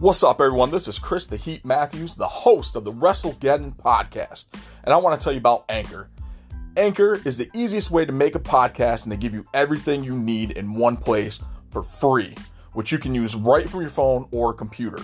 What's up, everyone? This is Chris the Heat Matthews, the host of the WrestleGeddon podcast, and I want to tell you about Anchor. Anchor is the easiest way to make a podcast, and they give you everything you need in one place for free, which you can use right from your phone or computer.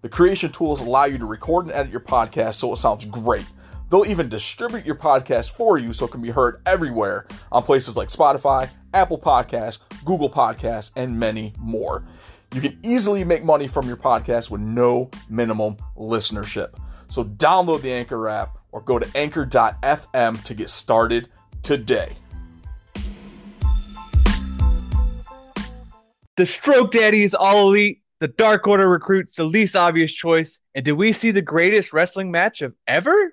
The creation tools allow you to record and edit your podcast so it sounds great. They'll even distribute your podcast for you so it can be heard everywhere on places like Spotify, Apple Podcasts, Google Podcasts, and many more. You can easily make money from your podcast with no minimum listenership. So download the Anchor app or go to anchor.fm to get started today. The Stroke Daddy is all elite. The Dark Order recruits the least obvious choice. And did we see the greatest wrestling match of ever?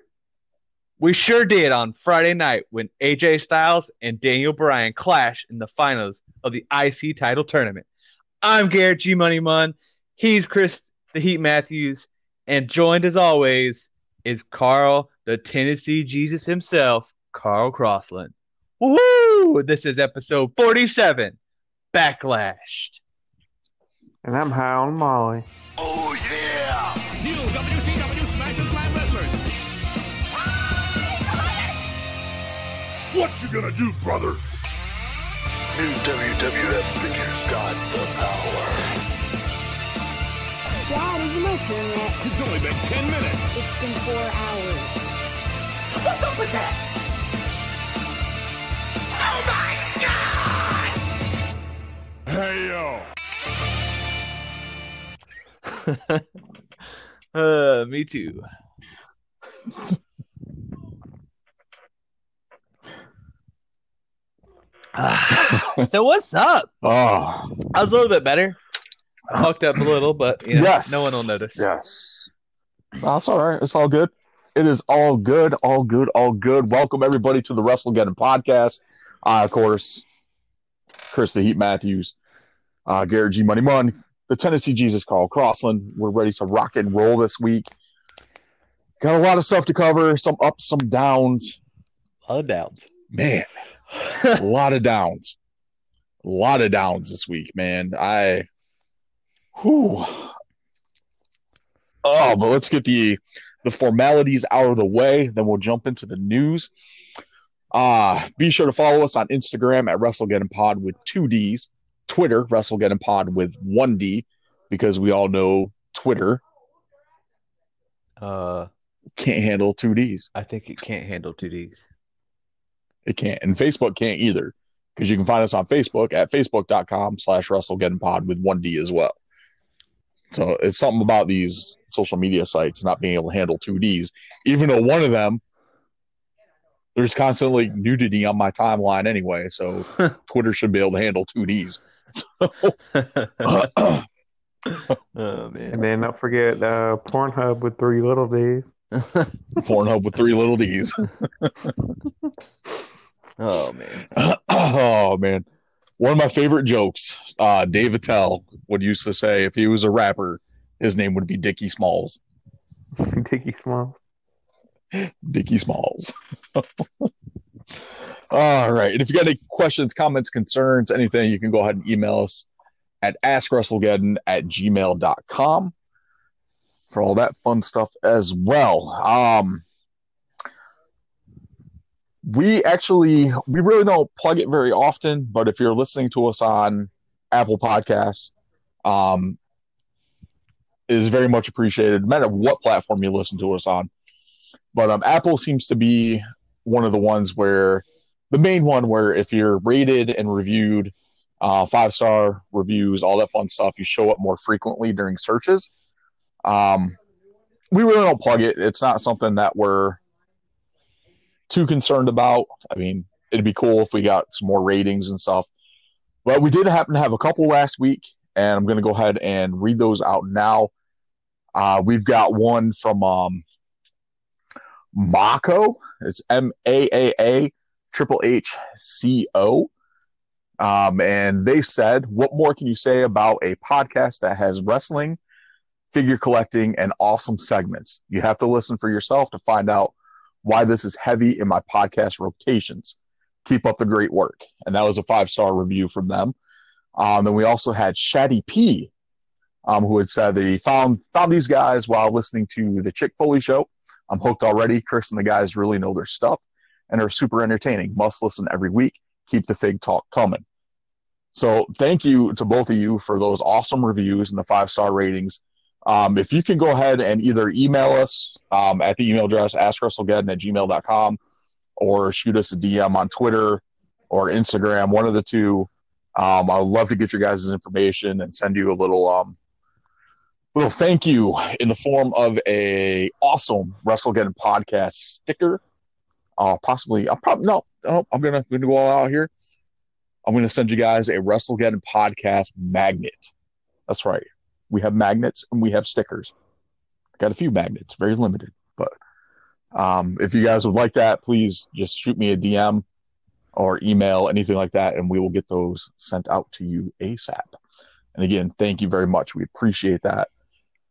We sure did on Friday night when AJ Styles and Daniel Bryan clashed in the finals of the IC title tournament. I'm Garrett G Money Mun. He's Chris the Heat Matthews, and joined as always is Carl the Tennessee Jesus himself, Carl Crossland. Woohoo! This is episode 47, Backlashed. And I'm high on Molly. Oh yeah! New WCW Smash and Slam wrestlers. What you gonna do, brother? New WWF figures got the power. Dad, isn't my turn yet? It's only been 10 minutes. It's been four hours. What's up with that? Oh my God! Hey yo! uh, me too. so what's up? Oh, I was a little bit better. I fucked up a little, but you know, yes. no one will notice. Yes. That's all right. It's all good. It is all good, all good, all good. Welcome everybody to the WrestleGeddon podcast. Uh, of course, Chris the Heat Matthews, uh, Garrett G Money Mun, the Tennessee Jesus Carl Crossland. We're ready to rock and roll this week. Got a lot of stuff to cover, some ups, some downs. A lot of doubts. Man, a lot of downs. A lot of downs this week, man. I whew. Oh, but let's get the the formalities out of the way, then we'll jump into the news. Uh be sure to follow us on Instagram at WrestleGeddon Pod with two D's, Twitter, WrestleGeddon Pod with one D, because we all know Twitter uh, can't handle two D's. I think it can't handle two Ds. It can't. And Facebook can't either. Because you can find us on Facebook at facebook.com slash WrestleGeddonPod with one D as well. So it's something about these social media sites not being able to handle two Ds, even though one of them there's constantly nudity on my timeline anyway, so Twitter should be able to handle two Ds. So, oh Uh, man. And then don't forget uh, Pornhub with three little D's. Pornhub with three little D's. Oh man. oh man, one of my favorite jokes. Uh, Dave Attell would used to say if he was a rapper, his name would be Dickie Smalls. Dickie Smalls. Dickie Smalls. All right. And if you got any questions, comments, concerns, anything, you can go ahead and email us at askwrestlegeddon at gmail.com for all that fun stuff as well. Um, we actually we really don't plug it very often, but if you're listening to us on Apple Podcasts, um, is very much appreciated, no matter what platform you listen to us on. But um, Apple seems to be one of the ones where the main one where if you're rated and reviewed, uh, five star reviews, all that fun stuff, you show up more frequently during searches. Um, we really don't plug it. It's not something that we're too concerned about. I mean, it'd be cool if we got some more ratings and stuff. But we did happen to have a couple last week, and I'm going to go ahead and read those out now. Uh, we've got one from um, Mako. It's M A A A triple H C O. Um, and they said, What more can you say about a podcast that has wrestling, figure collecting, and awesome segments? You have to listen for yourself to find out why this is heavy in my podcast rotations. Keep up the great work. And that was a five star review from them. Um, then we also had Shaddy P. um, who had said that he found found these guys while listening to the Chick Foley show. I'm hooked already. Chris and the guys really know their stuff and are super entertaining. Must listen every week. Keep the fig talk coming. So thank you to both of you for those awesome reviews and the five star ratings. Um, if you can go ahead and either email us um, at the email address askwrestlegeddon at gmail.com or shoot us a DM on Twitter or Instagram, one of the two. Um, I would love to get your guys' information and send you a little um, little thank you in the form of a awesome WrestleGeddon podcast sticker. Uh, possibly, I'm probably no, I'm gonna gonna go all out here. I'm gonna send you guys a WrestleGeddon podcast magnet. That's right. We have magnets and we have stickers. Got a few magnets, very limited, but um, if you guys would like that, please just shoot me a DM or email, anything like that, and we will get those sent out to you ASAP. And again, thank you very much. We appreciate that.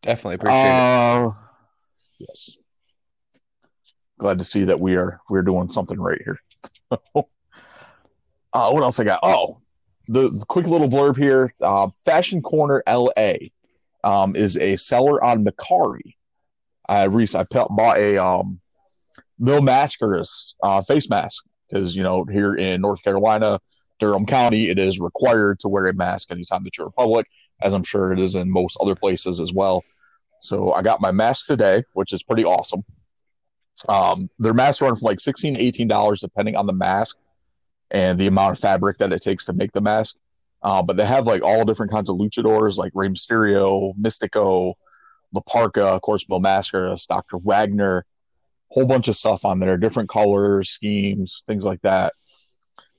Definitely appreciate it. Uh, yes. Glad to see that we are we're doing something right here. uh, what else I got? Oh, the, the quick little blurb here. Uh, Fashion Corner LA um, is a seller on Mercari. I recently I bought a um, Mil Mascaras uh, face mask because you know here in North Carolina, Durham County, it is required to wear a mask anytime that you're in public, as I'm sure it is in most other places as well. So I got my mask today, which is pretty awesome. Um, their masks run from like sixteen to $18 depending on the mask and the amount of fabric that it takes to make the mask. Uh, but they have like all different kinds of luchadors like Rey Mysterio, Mystico, La Parca, of course, Mil Mascaras, Dr. Wagner, whole bunch of stuff on there, different colors, schemes, things like that.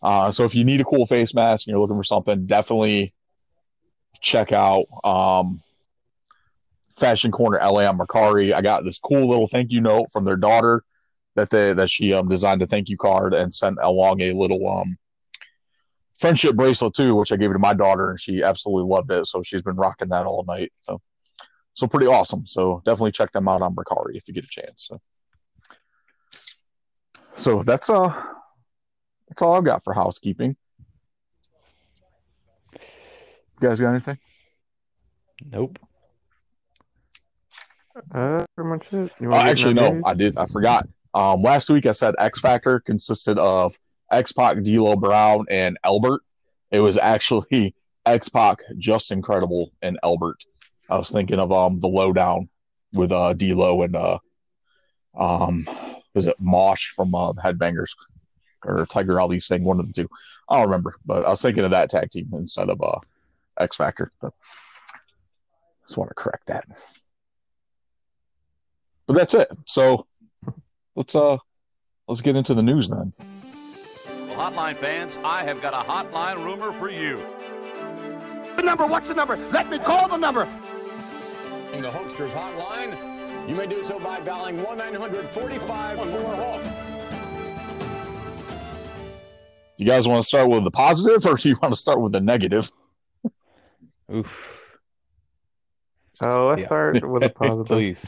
Uh, so if you need a cool face mask and you're looking for something, definitely check out um, Fashion Corner LA on Mercari. I got this cool little thank you note from their daughter that they that she um, designed a thank you card and sent along a little um, friendship bracelet too, which I gave to my daughter and she absolutely loved it. So she's been rocking that all night. So so pretty awesome. So definitely check them out on Mercari if you get a chance. So so that's uh that's all I've got for housekeeping. You guys got anything? Nope. Uh, pretty much it. You Oh, actually, no. I did. I forgot. Um, last week I said X Factor consisted of X Pac, D'Lo Brown, and Albert. It was actually X Pac, Justin Credible, and Albert. I was thinking of um the lowdown with uh D'Lo and uh um was it Mosh from uh, Headbangers or Tiger Ali Singh one of the two. I don't remember, but I was thinking of that tag team instead of uh X Factor. But just want to correct that. But that's it. So let's uh let's get into the news then. Well, hotline fans, I have got a hotline rumor for you. The number, what's the number? Let me call the number. In the Hulkster's hotline, you may do so by dialing 1 900 45 4 Hulk. You guys want to start with the positive or do you want to start with the negative? Oof. Oh, let's Yeah. start with a positive. Please.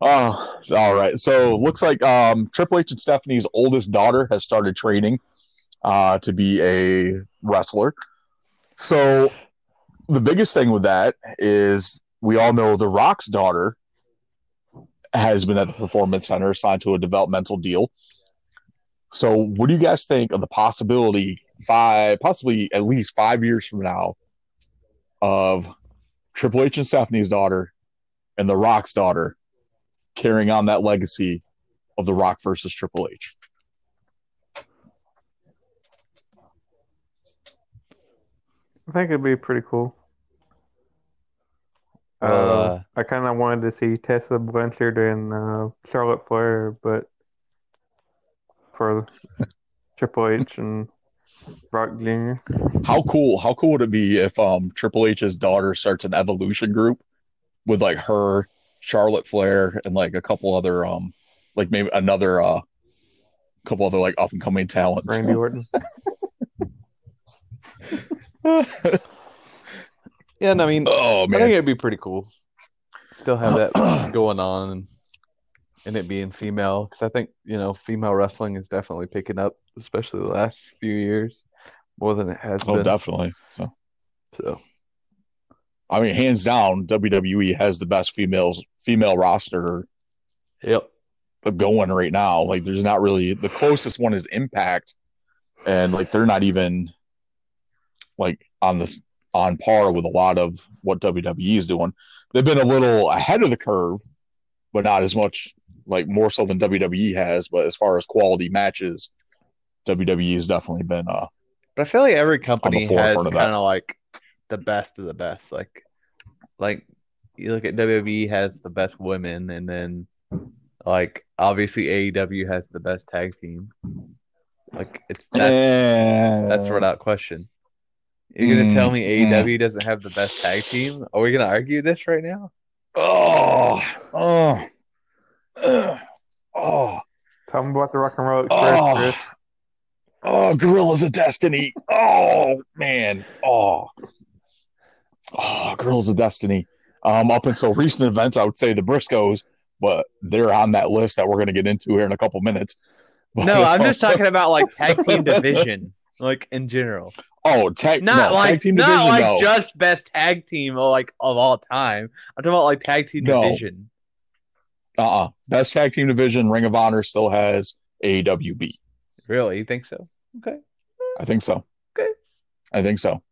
Oh, all right. So looks like um Triple H and Stephanie's oldest daughter has started training uh to be a wrestler. So the biggest thing with that is we all know The Rock's daughter has been at the Performance Center signed to a developmental deal. So what do you guys think of the possibility five possibly at least 5 years from now of Triple H and Stephanie's daughter and The Rock's daughter carrying on that legacy of The Rock versus Triple H. I think it'd be pretty cool. Uh, Uh, I kind of wanted to see Tessa Blanchard and uh, Charlotte Flair, but for Triple H and Rock Jr. How cool? How cool would it be if um Triple H's daughter starts an evolution group with like her, Charlotte Flair, and like a couple other um like maybe another uh couple other like up and coming talents. Randy Orton. yeah, and I mean, oh I think man. it'd be pretty cool. Still have that going on and, and it being female because I think you know female wrestling is definitely picking up, especially the last few years, more than it has Oh, been. definitely. So So I mean, hands down, WWE has the best females female roster Yep. going right now. Like, there's not really the closest one is Impact, and like they're not even like on the on par with a lot of what WWE is doing. They've been a little ahead of the curve, but not as much like more so than WWE has. But as far as quality matches, WWE has definitely been uh But I feel like every company has kind of like the best of the best. Like, like you look at WWE has the best women, and then like obviously AEW has the best tag team. Like it's that's, that's without question. You're gonna Mm, tell me AEW doesn't have the best tag team? Are we gonna argue this right now? Oh, oh, ugh, oh, Tell me about the Rock and Roll Express, Oh. Chris. oh, Guerrillas of Destiny. Oh man. Oh, oh, Guerrillas of Destiny. Um, up until recent events, I would say the Briscoes, but they're on that list that we're going to get into here in a couple minutes. But- No, I'm just talking about like tag team division, like in general. Oh, tag, Not no, like tag team not division. like no. just best tag team like of all time. I'm talking about like tag team No. division. uh-uh. Best tag team division. Ring of Honor still has AWB. Really, you think so? Okay. I think so. Okay. I think so.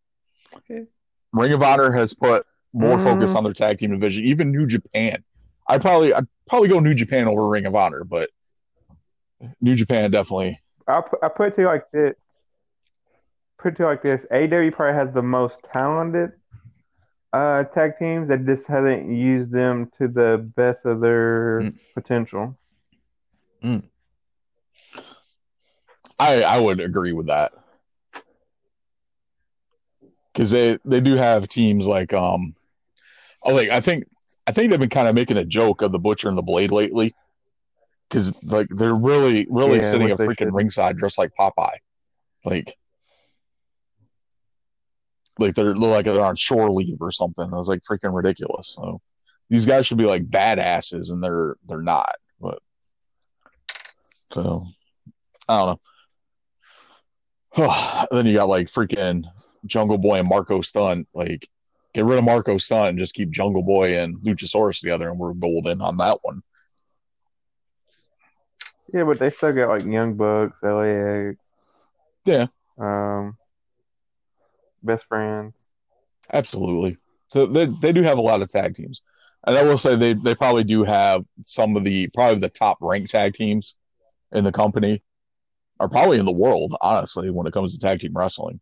Okay. Ring of Honor has put more Mhm. focus on their tag team division. Even New Japan. I probably I'd probably go New Japan over Ring of Honor, but New Japan definitely. I'll put, I put it to you like this. Put it like this. AEW probably has the most talented uh, tag teams that just hasn't used them to the best of their Mm. potential. I I would agree with that because they they do have teams like um, oh like I think I think they've been kind of making a joke of the Butcher and the Blade lately because like they're really really Yeah, sitting at freaking should. ringside dressed like Popeye, like like they're like they're on shore leave or something. It was like freaking ridiculous. So these guys should be like badasses, and they're they're not. But so I don't know. then you got like freaking Jungle Boy and Marko Stunt. Like, get rid of Marko Stunt and just keep Jungle Boy and Luchasaurus together, and we're golden on that one. Yeah, but they still got like Young Bucks, LAX, Yeah, um, Best Friends. absolutely. So they they do have a lot of tag teams, and I will say they they probably do have some of the probably the top ranked tag teams in the company, or probably in the world, honestly, when it comes to tag team wrestling.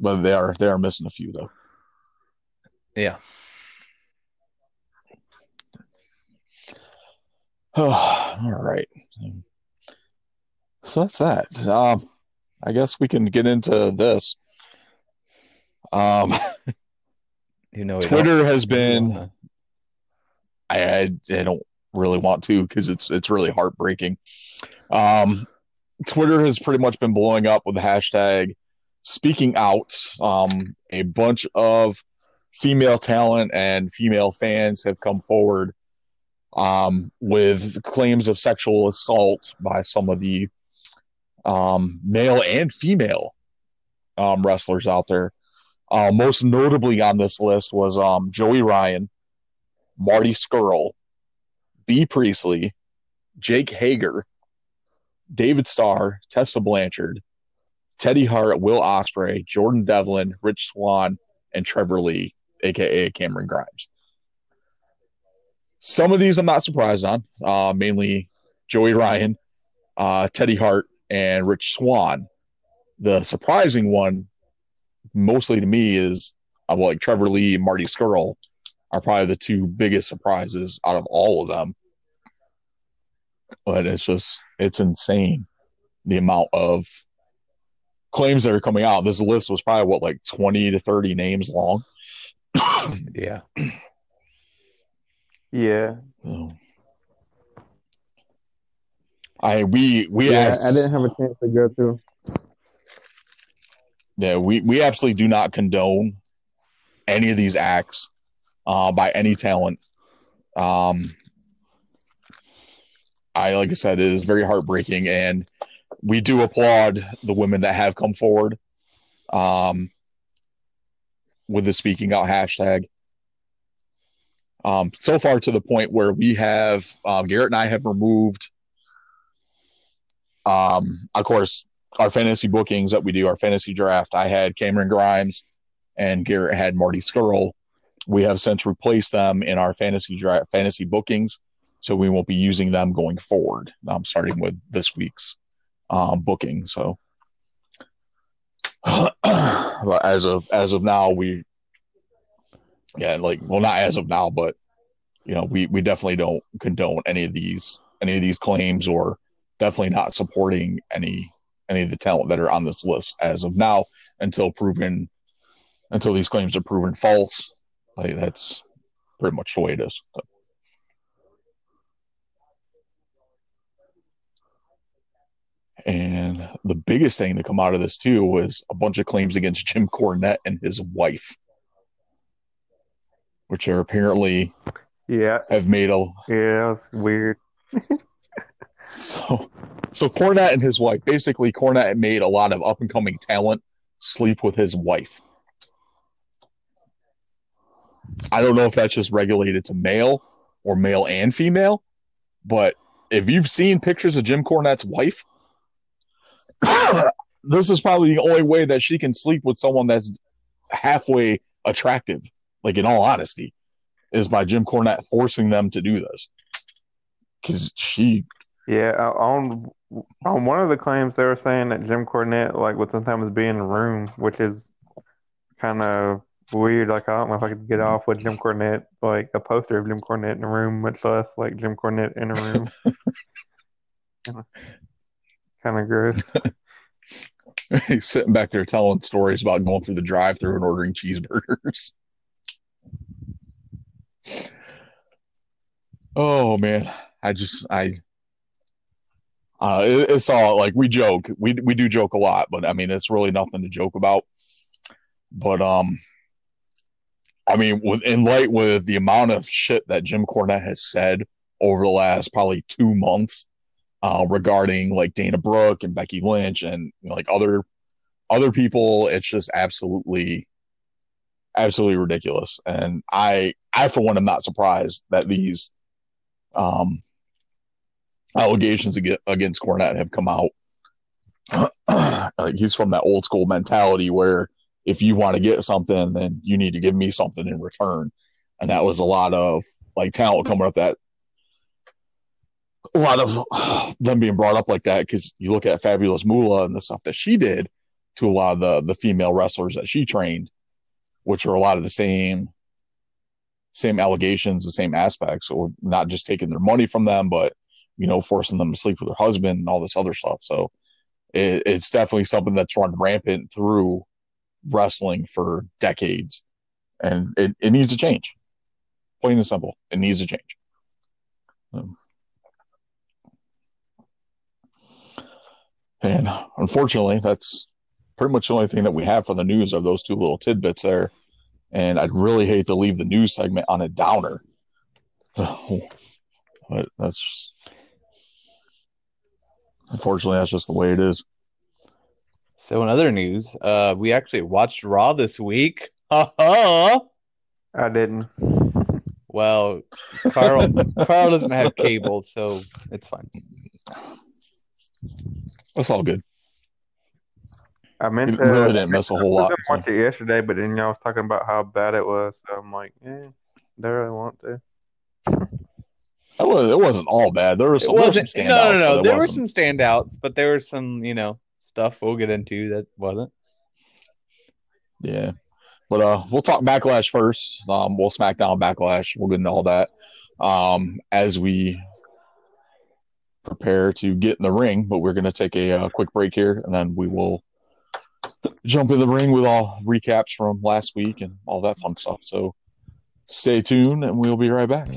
But they are they are missing a few though. Yeah. Oh, All right. So that's that. Um, I guess we can get into this. Um, You know, Twitter has been. I, I I don't really want to because it's it's really heartbreaking. Um, Twitter has pretty much been blowing up with the hashtag speaking out. Um, a bunch of female talent and female fans have come forward um, with claims of sexual assault by some of the um, male and female um, wrestlers out there. Uh, most notably on this list was um, Joey Ryan, Marty Scurll, Bea Priestley, Jake Hager, David Starr, Tessa Blanchard, Teddy Hart, Will Ospreay, Jordan Devlin, Rich Swann, and Trevor Lee, aka Cameron Grimes. Some of these I'm not surprised on, uh, mainly Joey Ryan, uh, Teddy Hart, and Rich Swann. The surprising one, mostly to me, is uh, well, like Trevor Lee and Marty Scurll are probably the two biggest surprises out of all of them. But it's just it's insane the amount of claims that are coming out. This list was probably what like twenty to thirty names long. yeah. Yeah, So, I we we yeah. abs- I didn't have a chance to go through. yeah we we absolutely do not condone any of these acts uh, by any talent. Um, I like I said, it is very heartbreaking, and we do applaud the women that have come forward um, with the speaking out hashtag. Um, so far to the point where we have um, Garrett and I have removed, um, of course, our fantasy bookings that we do, our fantasy draft. I had Cameron Grimes, and Garrett had Marty Scurll. We have since replaced them in our fantasy draft, fantasy bookings, so we won't be using them going forward. Um, starting with this week's um, booking. So, as of as of now, we yeah, like well, not as of now, but you know, we we definitely don't condone any of these any of these claims, or definitely not supporting any any of the talent that are on this list as of now until proven until these claims are proven false. Like that's pretty much the way it is. And the biggest thing to come out of this too was a bunch of claims against Jim Cornette and his wife, which are apparently Yeah, have made a yeah, weird. so so Cornette and his wife basically Cornette made a lot of up and coming talent sleep with his wife. I don't know if that's just regulated to male or male and female, but if you've seen pictures of Jim Cornette's wife, this is probably the only way that she can sleep with someone that's halfway attractive. Like in all honesty, is by Jim Cornette forcing them to do this because she. Yeah, uh, on on one of the claims they were saying that Jim Cornette like would sometimes be in the room, which is kind of weird. Like I don't know if I could get off with Jim Cornette, like a poster of Jim Cornette in a room, much less like Jim Cornette in a room. kind of gross. He's sitting back there telling stories about going through the drive-through and ordering cheeseburgers. Oh man, I just I uh it, it's all like we joke. We we do joke a lot, but I mean it's really nothing to joke about. But um I mean with in light with the amount of shit that Jim Cornette has said over the last probably 2 months uh regarding like Dana Brooke and Becky Lynch and you know, like other other people, it's just absolutely absolutely ridiculous. And I I for one am not surprised that these um, allegations against Cornette have come out. he's from that old school mentality where if you want to get something, then you need to give me something in return. And that was a lot of like talent coming up that a lot of them being brought up like that because you look at Fabulous Moolah and the stuff that she did to a lot of the the female wrestlers that she trained, which are a lot of the same same allegations, the same aspects, or not just taking their money from them, but you know, forcing them to sleep with their husband and all this other stuff. So it, it's definitely something that's run rampant through wrestling for decades, and it, it needs to change. Plain and simple, it needs to change. Um, and unfortunately, that's pretty much the only thing that we have for the news are those two little tidbits there and I'd really hate to leave the news segment on a downer. but that's unfortunately that's just the way it is. So in other news, uh, we actually watched Raw this week. Ha I didn't. Well, Carl Carl doesn't have cable, so it's fine. That's all good. I meant You to. really didn't miss a whole lot. was gonna watch it yesterday, but then y'all was talking about how bad it was. So I'm like, eh, do I really want to? It, was, it wasn't all bad. There It some, there were some standouts. No, no, no. There were some standouts, but there was some, you know, stuff we'll get into that wasn't. Yeah. But uh we'll talk backlash first. Um we'll SmackDown backlash. We'll get into all that. Um as we prepare to get in the ring, but we're gonna take a, uh quick break here and then we will jump in the ring with all recaps from last week and all that fun stuff. So stay tuned and we'll be right back.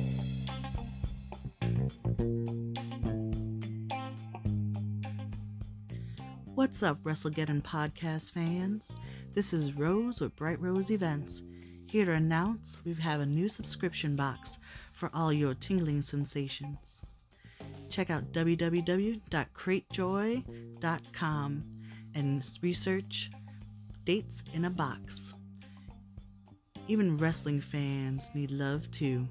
What's up, WrestleGeddon podcast fans? This is Rose with Bright Rose Events, here to announce we have a new subscription box for all your tingling sensations. Check out www.cratejoy.com and research dates in a box. Even wrestling fans need love too,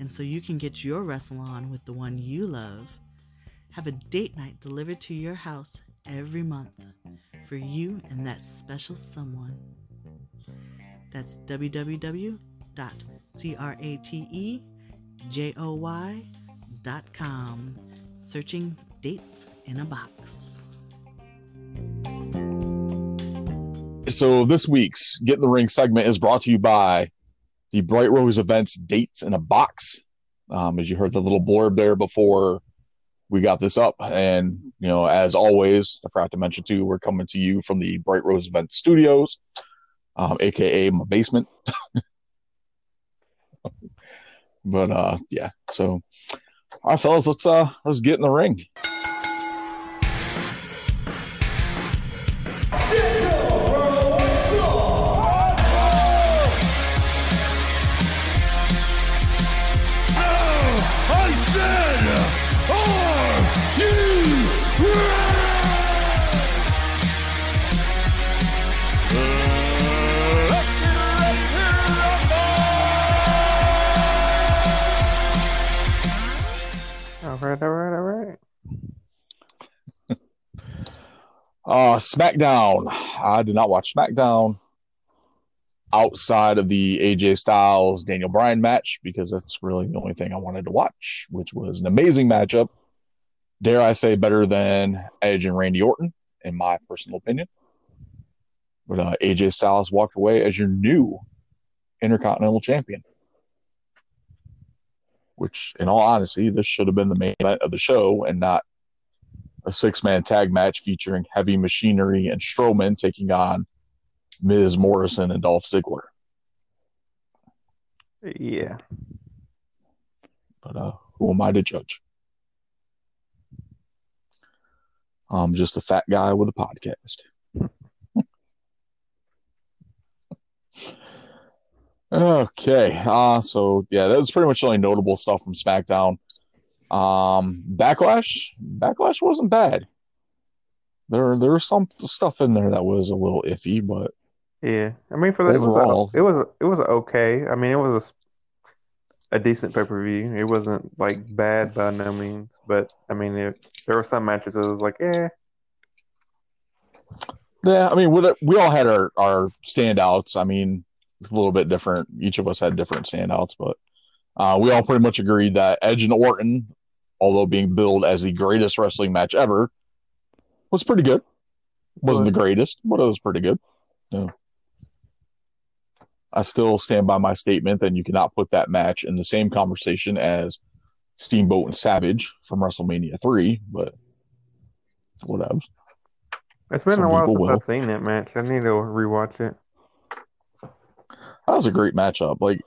and so you can get your wrestle on with the one you love. Have a date night delivered to your house every month for you and that special someone. That's www.cratejoy.com. Searching dates in a box. So this week's Get in the Ring segment is brought to you by the Bright Rose Events Dates in a Box. Um, as you heard the little blurb there before we got this up. And, you know, as always, I forgot to mention too, we're coming to you from the Bright Rose Event Studios, um, aka my basement. but uh yeah, so all right, fellas, let's uh let's get in the ring. Uh SmackDown. I did not watch SmackDown outside of the AJ Styles Daniel Bryan match because that's really the only thing I wanted to watch, which was an amazing matchup. Dare I say better than Edge and Randy Orton, in my personal opinion. But uh, AJ Styles walked away as your new Intercontinental Champion. Which, in all honesty, this should have been the main event of the show and not a six man tag match featuring Heavy Machinery and Strowman taking on Miz Morrison and Dolph Ziggler. Yeah. But uh, who am I to judge? I'm just a fat guy with a podcast. okay. Uh, so, yeah, that was pretty much the only notable stuff from SmackDown. Um, Backlash, Backlash wasn't bad. There, there was some stuff in there that was a little iffy, but Yeah. I mean, for the, Overall. it was a, it was a, it was okay. I mean, it was a, a decent pay per view. It wasn't like bad by no means, but I mean, it, there were some matches that was like, eh, Yeah, I mean, we we all had our our standouts. I mean, it's a little bit different. Each of us had different standouts, but uh, we all pretty much agreed that Edge and Orton, although being billed as the greatest wrestling match ever, was pretty good. Wasn't the greatest, but it was pretty good. Yeah. I still stand by my statement that you cannot put that match in the same conversation as Steamboat and Savage from WrestleMania three, but whatever. it's been Some a while since will. I've seen that match. I need to rewatch it. That was a great matchup. Like,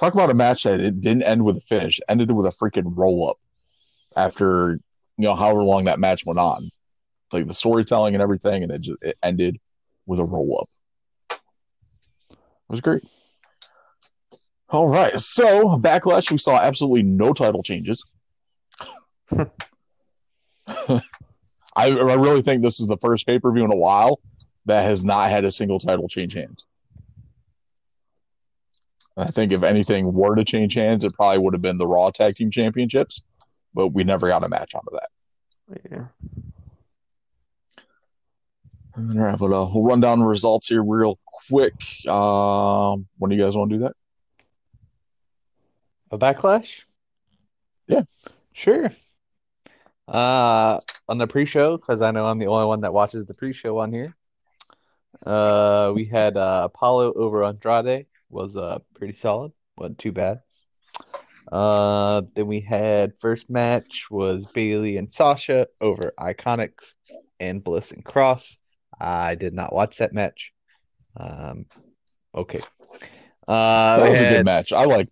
talk about a match that it didn't end with a finish, ended with a freaking roll up after you know however long that match went on. Like the storytelling and everything, and it just it ended with a roll up. It was great. All right, so backlash, we saw absolutely no title changes. I, I really think this is the first pay per view in a while that has not had a single title change hands. And I think if anything were to change hands, it probably would have been the Raw Tag Team Championships, but we never got a match out of that. Yeah. All right, but uh, we'll run down the results here real quick. Um, when do you guys want to do that? A backlash? Yeah. Sure. Uh, on the pre-show, because I know I'm the only one that watches the pre-show on here. Uh, we had uh, Apollo over Andrade was uh pretty solid, wasn't too bad. Uh, then we had first match was Bayley and Sasha over Iconics and Bliss and Cross. I did not watch that match. Um, okay. Uh, that was a good match. I like,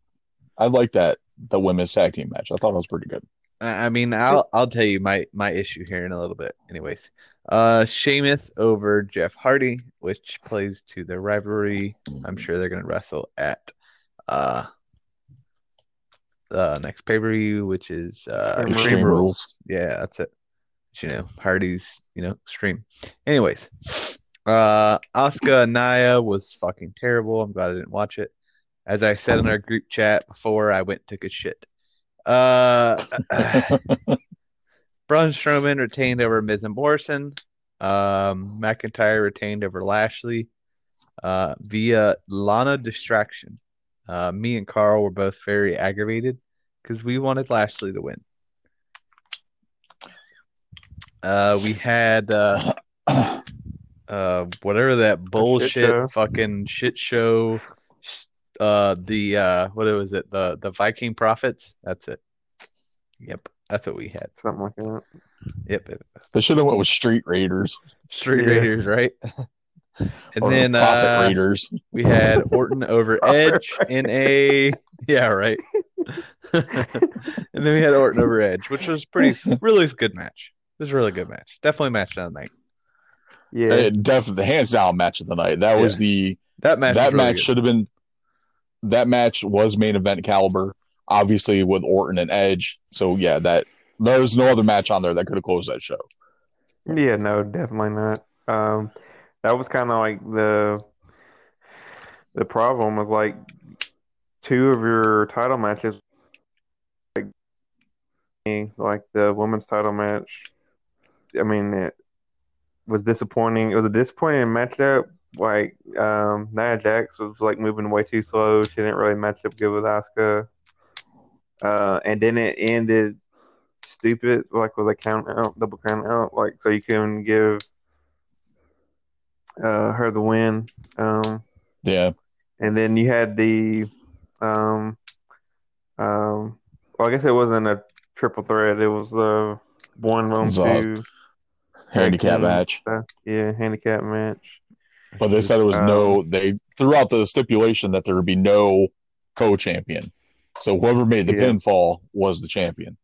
I like that the women's tag team match. I thought it was pretty good. I I mean, I'll I'll tell you my my issue here in a little bit. Anyways, uh, Sheamus over Jeff Hardy, which plays to their rivalry. I'm sure they're gonna wrestle at uh the next pay per view, which is uh Extreme Extreme Rules. Yeah, that's it. You know, Hardy's you know extreme. Anyways, Uh, Asuka and Nia was fucking terrible. I'm glad I didn't watch it. As I said in our group chat before, I went took a shit. Uh, Braun Strowman retained over Miz and Morrison. Um, McIntyre retained over Lashley uh, via Lana distraction. Uh, me and Carl were both very aggravated because we wanted Lashley to win. Uh, we had uh, uh, whatever that bullshit show. fucking shit show. Uh, the uh, what was it? The the Viking prophets. That's it. Yep, that's what we had. Something like that. Yep, yep. They should have went with Street Raiders Street Yeah. Raiders, right? and or then Profit uh, Raiders. we had Orton over Edge in a yeah, right. and then we had Orton over Edge, which was pretty really good match. It was a really good match. Definitely match of the night. Yeah. It definitely hands down match of the night. That was the That match. that was really match good. should have been that match was main event caliber, obviously with Orton and Edge. So yeah, that there's no other match on there that could have closed that show. Yeah, no, definitely not. Um, that was kind of like the the problem was like two of your title matches, like like the women's title match. I mean, it was disappointing. It was a disappointing matchup. Like um, Nia Jax was like moving way too slow. She didn't really match up good with Asuka. Uh, and then it ended stupid, like with a count out, double count out, like so you can give uh, her the win. Um, Yeah, and then you had the, um, um, well, I guess it wasn't a triple threat. It was uh, one on a two. handicap match. stuff. Yeah, handicap match. But they said it was Um, no. They threw out the stipulation that there would be no co-champion. So whoever made the Yeah. pinfall was the champion.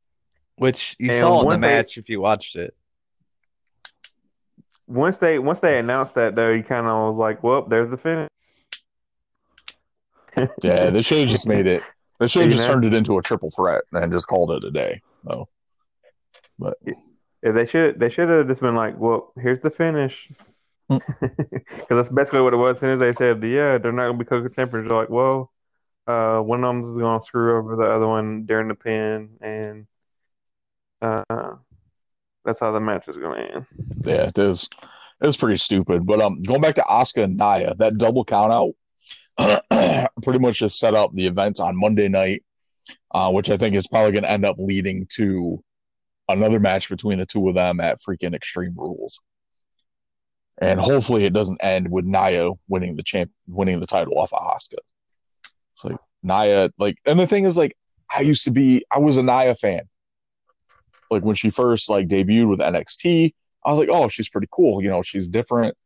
which you And saw in the they- match if you watched it. Once they once they announced that though, you kind of was like, well, there's the finish. Yeah, they should have just made it. They should have just know? turned it into a triple threat and just called it a day. So, but Yeah, they should they should have just been like, well, here's the finish. Hmm. Because that's basically what it was. As soon as they said, yeah, they're not gonna be co champions, they're like, well, uh, one of them is gonna screw over the other one during the pin, and uh, that's how the match is gonna end. yeah, it is. It's pretty stupid. But um, going back to Asuka and Nia, that double count out pretty much just set up the events on Monday night, uh, which I think is probably going to end up leading to another match between the two of them at freaking Extreme Rules. And hopefully it doesn't end with Nia winning the champ, winning the title off of Asuka. It's like Nia, like, and the thing is, like, I used to be, I was a Nia fan. Like when she first like debuted with NXT, I was like, oh, she's pretty cool. You know, she's different.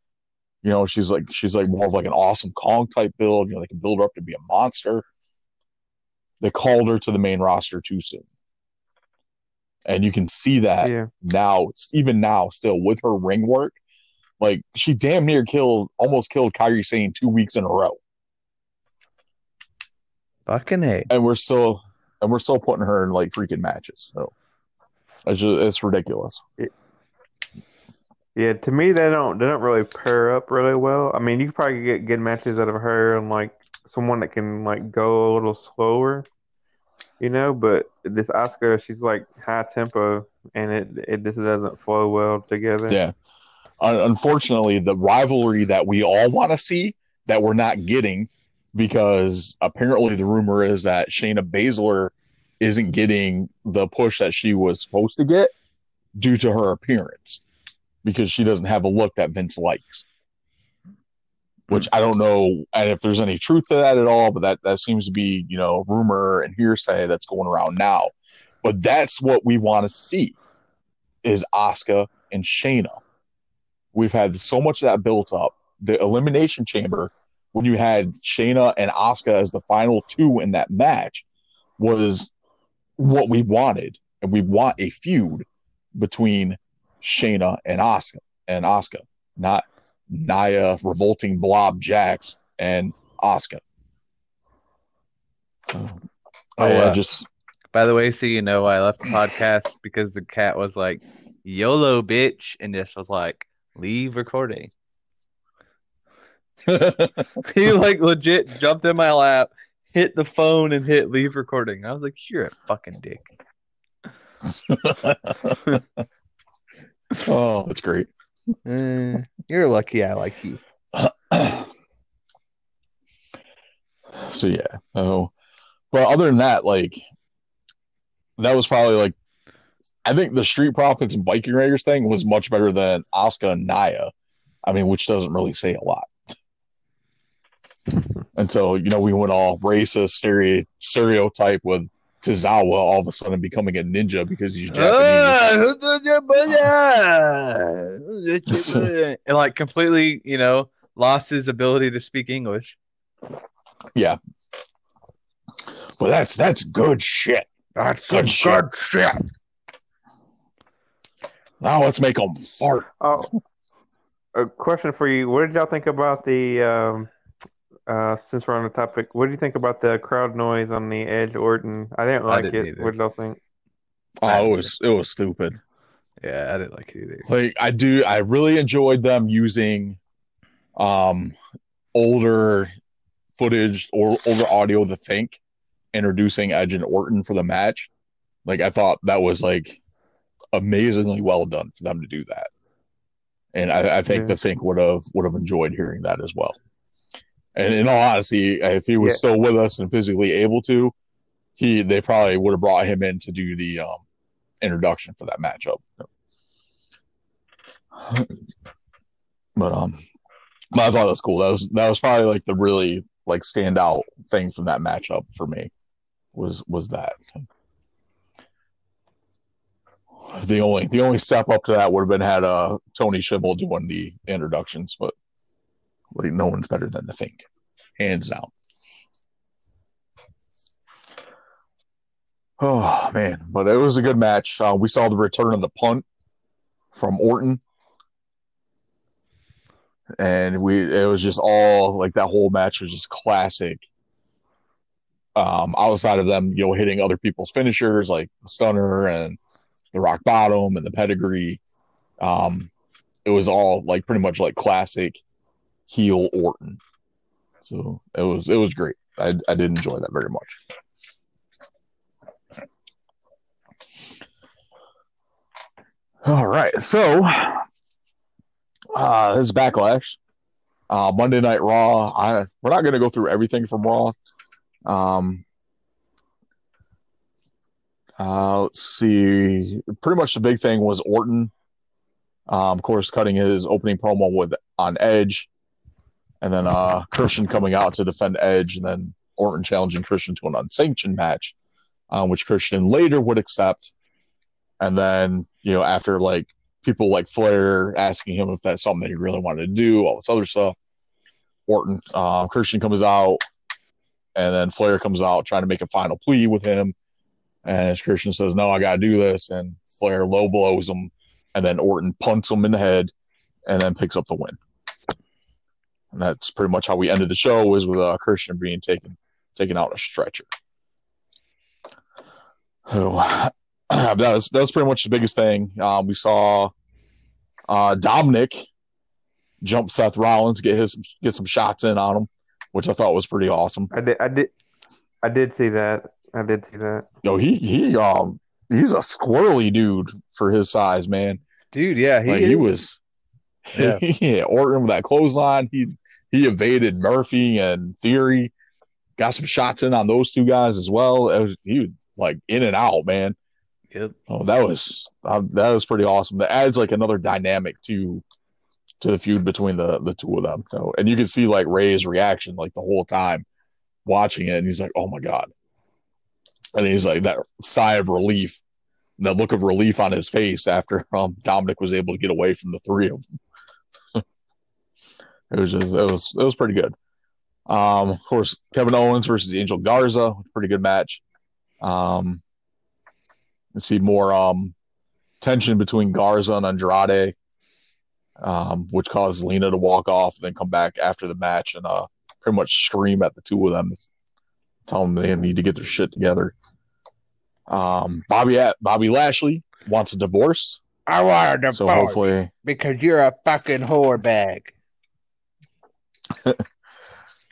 You know, she's like she's like more of like an awesome Kong type build. You know, they can build her up to be a monster. They called her to the main roster too soon. And you can see that Yeah. now, even now, still with her ring work. Like she damn near killed, almost killed Kairi Sane two weeks in a row, Fucking a. and we're still, and we're still putting her in like freaking matches. So it's just it's ridiculous. Yeah, to me they don't they don't really pair up really well. I mean, you could probably get good matches out of her and like someone that can like go a little slower, you know. But this Asuka, she's like high tempo, and it it just doesn't flow well together. Yeah. Unfortunately, the rivalry that we all want to see that we're not getting because apparently the rumor is that Shayna Baszler isn't getting the push that she was supposed to get due to her appearance because she doesn't have a look that Vince likes. Which I don't know, and if there's any truth to that at all, but that that seems to be you know rumor and hearsay that's going around now. But that's what we want to see is Asuka and Shayna. We've had so much of that built up. The Elimination Chamber, when you had Shayna and Asuka as the final two in that match, was what we wanted, and we want a feud between Shayna and Asuka and Asuka, not Nia, revolting blob Jax, and Asuka. Oh, I uh, just By the way, so you know, I left the podcast because the cat was like, YOLO, bitch. And this was like, leave recording. He like legit jumped in my lap, hit the phone, and hit leave recording. I was like, "You're a fucking dick." oh, that's great. Eh, you're lucky I like you. so yeah. Oh, but other than that, like that was probably like I think the Street Profits and Viking Raiders thing was much better than Asuka and Nia. I mean, which doesn't really say a lot. And so, you know, we went all racist stereo, stereotype with Tozawa all of a sudden becoming a ninja because he's Japanese. and like completely, you know, lost his ability to speak English. Yeah. Well, that's that's good shit. That's good shit. good shit. Now let's make them fart. Oh, a question for you. What did y'all think about the? Um, uh, since we're on the topic, what do you think about the crowd noise on the Edge Orton? I didn't like didn't it. either. What did y'all Fink? Oh, it was it was stupid. Yeah, I didn't like it either. Like I do, I really enjoyed them using um older footage or older audio The think, introducing Edge and Orton for the match. Like I thought that was like amazingly well done for them to do that. And I, I think Yeah. the Fink would have would have enjoyed hearing that as well. And in all honesty, if he was Yeah. still with us and physically able to, he they probably would have brought him in to do the um, introduction for that matchup. But um, but I thought it was cool. That was that was probably like the really like standout thing from that matchup for me was was that. The only the only step up to that would have been had uh Tony Chimel doing the introductions, but like no one's better than the Fink, hands down. Oh man, but it was a good match. Uh, we saw the return of the punt from Orton, and we it was just all like that whole match was just classic. Um, outside of them, you know, hitting other people's finishers like the stunner and the rock bottom and the pedigree, um, it was all like pretty much like classic heel Orton. So it was it was great. I I did enjoy that very much. All right, so uh, this is backlash. Uh, Monday Night Raw. I we're not going to go through everything from Raw. Um, uh, let's see. Pretty much the big thing was Orton, um, of course, cutting his opening promo with on Edge, and then uh, Christian coming out to defend Edge, and then Orton challenging Christian to an unsanctioned match, uh, which Christian later would accept. And then, you know, after like people like Flair asking him if that's something that he really wanted to do, all this other stuff, Orton, uh, Christian comes out, and then Flair comes out trying to make a final plea with him. And as Christian says, No, I got to do this. And Flair low blows him, and then Orton punts him in the head and then picks up the win. And that's pretty much how we ended the show was with uh, Christian being taken taken out on a stretcher. So that was that was pretty much the biggest thing. Um, we saw uh, Dominic jump Seth Rollins, get his get some shots in on him, which I thought was pretty awesome. I did. I did. I did see that. I did see that. Yo, he he um he's a squirrely dude for his size, man. Dude, yeah, he, Like he was Yeah. yeah, Orton with that clothesline. He he evaded Murphy and Theory, got some shots in on those two guys as well. It was, he was like in and out, man. Yep. Oh, that was uh, that was pretty awesome. That adds like another dynamic to to the feud between the the two of them. So, and you can see like Rey's reaction like the whole time watching it, and he's like, "Oh my god," and he's like that sigh of relief, that look of relief on his face after um, Dominic was able to get away from the three of them. It was just it was it was pretty good. Um, of course, Kevin Owens versus Angel Garza, pretty good match. Um, let's see more um tension between Garza and Andrade, um, which caused Lena to walk off and then come back after the match and uh pretty much scream at the two of them, tell them they need to get their shit together. Um, Bobby Bobby Lashley wants a divorce, I want a divorce. so hopefully, because you're a fucking whore bag.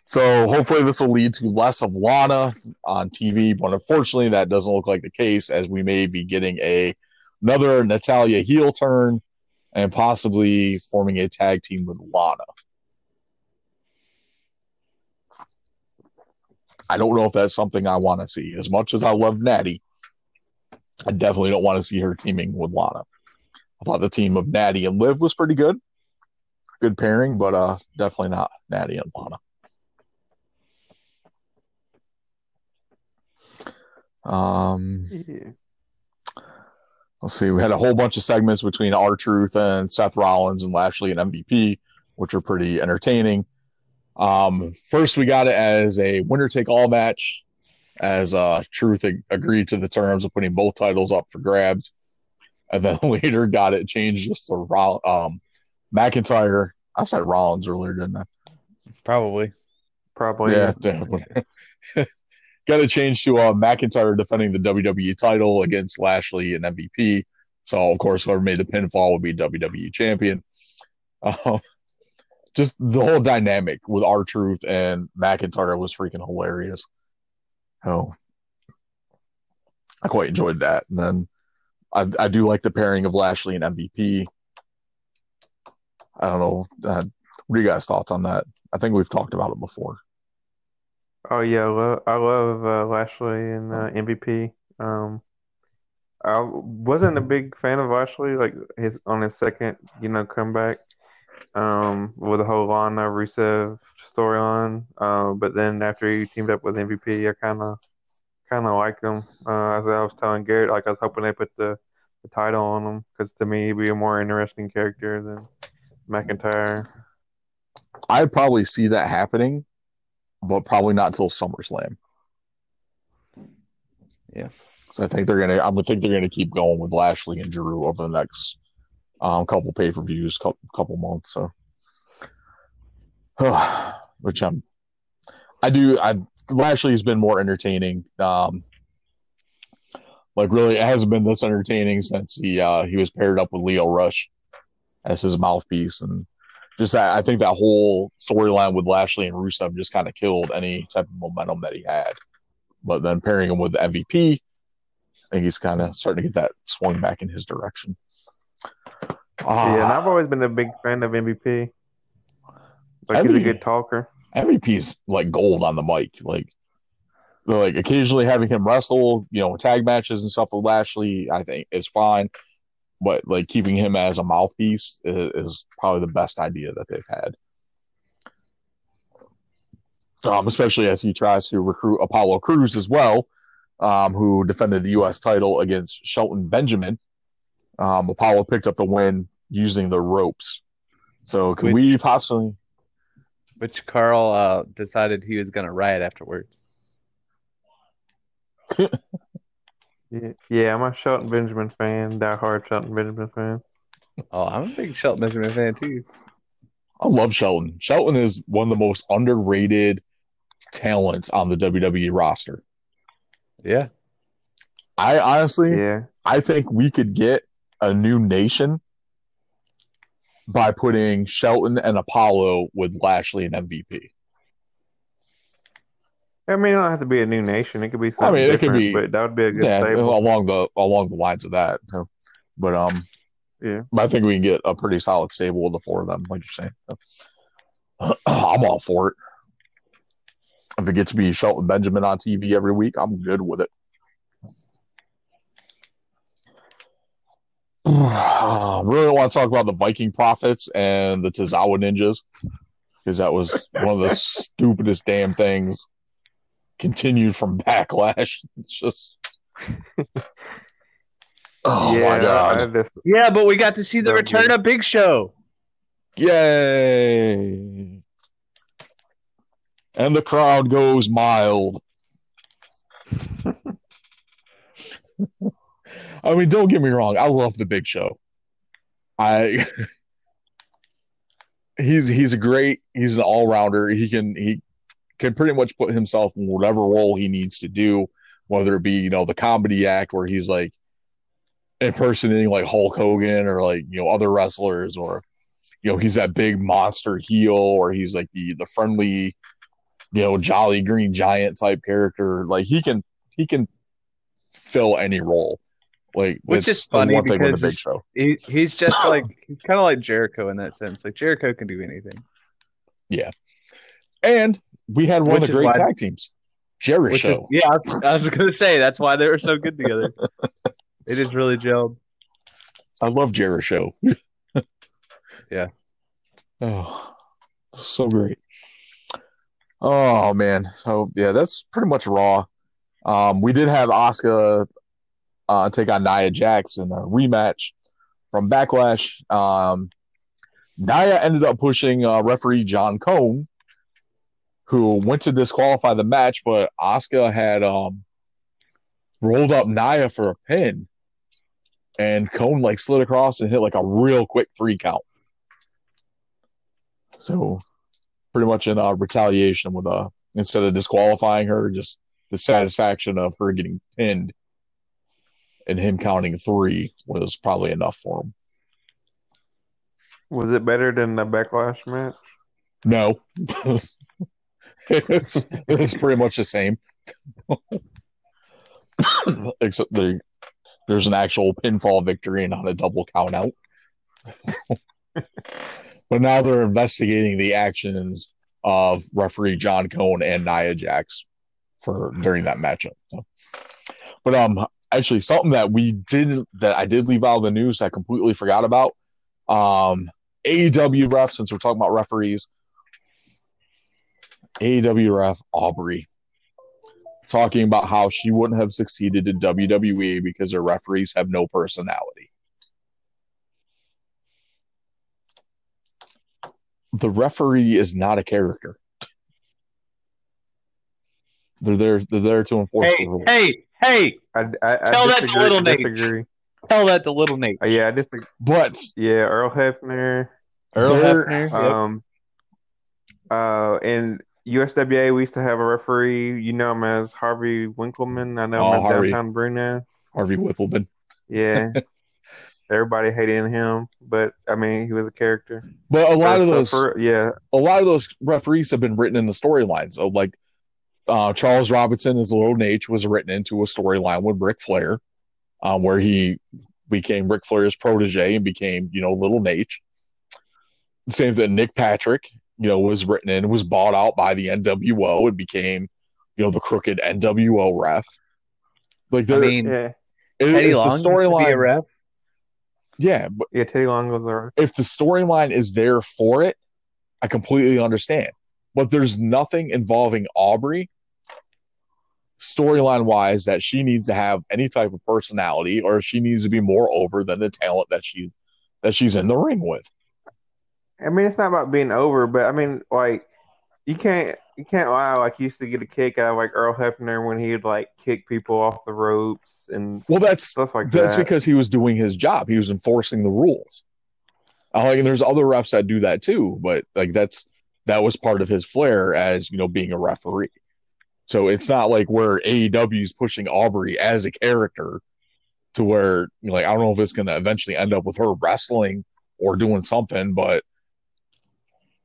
so hopefully this will lead to less of Lana on TV, but unfortunately that doesn't look like the case as we may be getting a another Natalya heel turn and possibly forming a tag team with Lana. I don't know if that's something I want to see. As much as I love Natty, I definitely don't want to see her teaming with Lana. I thought the team of Natty and Liv was pretty good. Good pairing, but uh definitely not Natty and Lana. Um Yeah. let's see, we had a whole bunch of segments between R Truth and Seth Rollins and Lashley and MVP, which were pretty entertaining. Um, first, we got it as a winner take all match, as uh, Truth ag- agreed to the terms of putting both titles up for grabs. And then later got it changed just to Roll- um, McIntyre. I said Rollins earlier, didn't I? Probably. Probably. yeah. Got to change to uh, McIntyre defending the WWE title against Lashley and MVP. So, of course, whoever made the pinfall would be WWE champion. Um, just the whole dynamic with R Truth and McIntyre was freaking hilarious. Oh, I quite enjoyed that. And then I, I do like the pairing of Lashley and MVP. I don't know. Uh, what are you guys' thoughts on that? I think we've talked about it before. Oh yeah, I love, I love uh, Lashley and uh, MVP. Um, I wasn't a big fan of Lashley, like his on his second, you know, comeback, um, with the whole Lana Rusev storyline. Uh, but then after he teamed up with MVP, I kind of, kind of like him. Uh, as I was telling Garrett, like I was hoping they put the, the title on him because to me he'd be a more interesting character than McIntyre. I'd probably see that happening, but probably not until SummerSlam. Yeah. So I think they're gonna. I would think they're gonna keep going with Lashley and Drew over the next um, couple pay per views, couple couple months. So, which I'm, I do. I Lashley's been more entertaining. Um, like really, it hasn't been this entertaining since he uh, he was paired up with Lio Rush as his mouthpiece, and just that, I think that whole storyline with Lashley and Rusev just kind of killed any type of momentum that he had. But then pairing him with MVP, I think he's kind of starting to get that swung back in his direction. Yeah, and Ah, I've always been a big fan of MVP. Like he's a good talker. MVP's like gold on the mic. Like, like occasionally having him wrestle, you know, tag matches and stuff with Lashley, I think is fine. But like keeping him as a mouthpiece is, is probably the best idea that they've had. Um, especially as he tries to recruit Apollo Crews as well, um, who defended the U.S. title against Shelton Benjamin. Um, Apollo picked up the win using the ropes. So could Which- we possibly? Which Carl uh, decided he was going to riot afterwards. Yeah, yeah, I'm a Shelton Benjamin fan, diehard Shelton Benjamin fan. Oh, I'm a big Shelton Benjamin fan too. I love Shelton. Shelton is one of the most underrated talents on the WWE roster. Yeah. I honestly, Yeah, I think we could get a new nation by putting Shelton and Apollo with Lashley and MVP. I mean, it don't have to be a new nation. It could be something. I mean, it could be- but that would be a good Yeah, stable. along the along the lines of that. But um, Yeah. I think we can get a pretty solid stable with the four of them, like you're saying. I'm all for it. If it gets to be Shelton Benjamin on TV every week, I'm good with it. I really want to talk about the Viking Profits and the Tozawa Ninjas because that was one of the stupidest damn things continued from Backlash. It's just. Oh yeah, my god. Just, Yeah, but we got to see the That return was- of Big Show. Yay! And the crowd goes mild. I mean, don't get me wrong. I love the Big Show. I he's he's a great. He's an all rounder. He can he can pretty much put himself in whatever role he needs to do, whether it be you know the comedy act where he's like impersonating like Hulk Hogan or like you know other wrestlers, or you know he's that big monster heel or he's like the the friendly you know jolly green giant type character like he can he can fill any role like Which is funny one thing with the big show he, he's just like he's kind of like Jericho in that sense. Like Jericho can do anything. yeah and we had one Which of the great why- tag teams Jerry is, show yeah, I was, I was gonna say that's why they were so good together. it is really gelled. I love Jerishow Yeah. oh so great oh man so yeah that's pretty much raw um we did have Oscar uh take on Nia Jax in a rematch from Backlash um Nia ended up pushing uh, referee John Cone who went to disqualify the match but Oscar had um rolled up Nia for a pin and Cone like slid across and hit like a real quick three count. So pretty much in uh, retaliation with uh instead of disqualifying her, just the satisfaction of her getting pinned and him counting three was probably enough for him. Was it better than the backlash match? No. it's it's pretty much the same. Except the there's an actual pinfall victory and not a double count out. but now they're investigating the actions of referee John Cone and Nia Jax for during that matchup. So, but um, actually, something that we did that I did leave out of the news I completely forgot about. Um, AEW ref, since we're talking about referees, AEW ref Aubrey talking about how she wouldn't have succeeded in WWE because her referees have no personality. The referee is not a character. They're there. They're there to enforce Hey, the rules. hey, hey! I, I, I Tell that to disagree, Little Naitch. disagree. Tell that to Little Naitch. Uh, yeah, I disagree. But Yeah, Earl Hebner. Earl They're- Hebner. yep. Um, uh, in USWA, we used to have a referee. You know him as Harvey Winkleman. I know Oh, him as Harvey. Downtown Bruno. Harvey Wippleman. Yeah. Everybody hated him, but I mean, he was a character. But a lot Uh, of so those, for- yeah, a lot of those referees have been written in the storylines. So like uh, Charles Robinson as Little Naitch was written into a storyline with Ric Flair, um, where he became Ric Flair's protege and became, you know, Little Naitch. Same thing, Nick Patrick, you know, was written in, was bought out by the NWO and became, you know, the crooked NWO ref. Like I mean, yeah, it- Teddy Long the used to be a storyline, ref. yeah, but yeah. Teddy Long was a if the storyline is there for it, I completely understand. But there's nothing involving Aubrey storyline wise that she needs to have any type of personality or she needs to be more over than the talent that she that she's in the ring with. I mean, it's not about being over, but I mean, like, you can't you can't lie. Like, you used to get a kick out of like Earl Hebner when he would like kick people off the ropes and Well, that's stuff like that's that. because he was doing his job. He was enforcing the rules. Like, and there's other refs that do that too, but like that's that was part of his flair as you know being a referee. So it's not like where AEW is pushing Aubrey as a character to where you know, like I don't know if it's going to eventually end up with her wrestling or doing something, but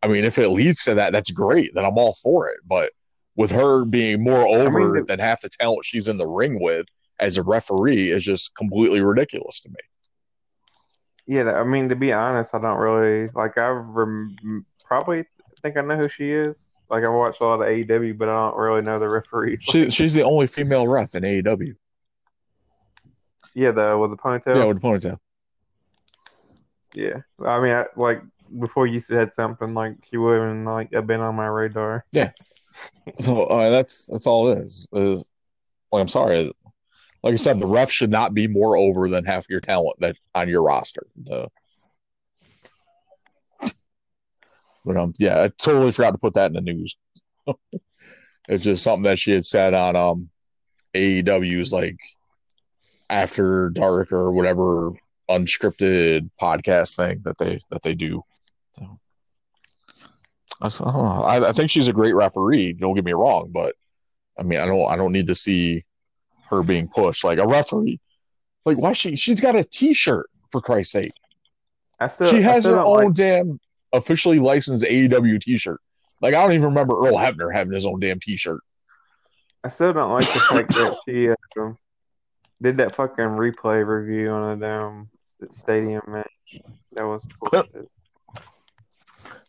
I mean if it leads to that, that's great. Then I'm all for it. But with her being more over the- than half the talent she's in the ring with as a referee is just completely ridiculous to me. Yeah, I mean, to be honest, I don't really like. I rem- probably think I know who she is. Like, I watched a lot of AEW, but I don't really know the referee. She she's the only female ref in AEW. yeah, the with the ponytail. Yeah, with the ponytail. Yeah, I mean, I, like before you said something like she wouldn't like have been on my radar. Yeah. So uh, that's that's all it is. Is like I'm sorry, like I said, the ref should not be more over than half your talent that on your roster. So, but um, yeah, I totally forgot to put that in the news. it's just something that she had said on um AEW's like after dark or whatever unscripted podcast thing that they that they do. So I, don't know. I, I think she's a great referee. Don't get me wrong, but I mean, I don't I don't need to see her being pushed like a referee. Like why she she's got a T-shirt for Christ's sake. I still she has her own like- damn officially licensed AEW T-shirt. Like I don't even remember Earl Hebner having his own damn T-shirt. I still don't like the fact that she uh, did that fucking replay review on a damn stadium match. That was bullshit.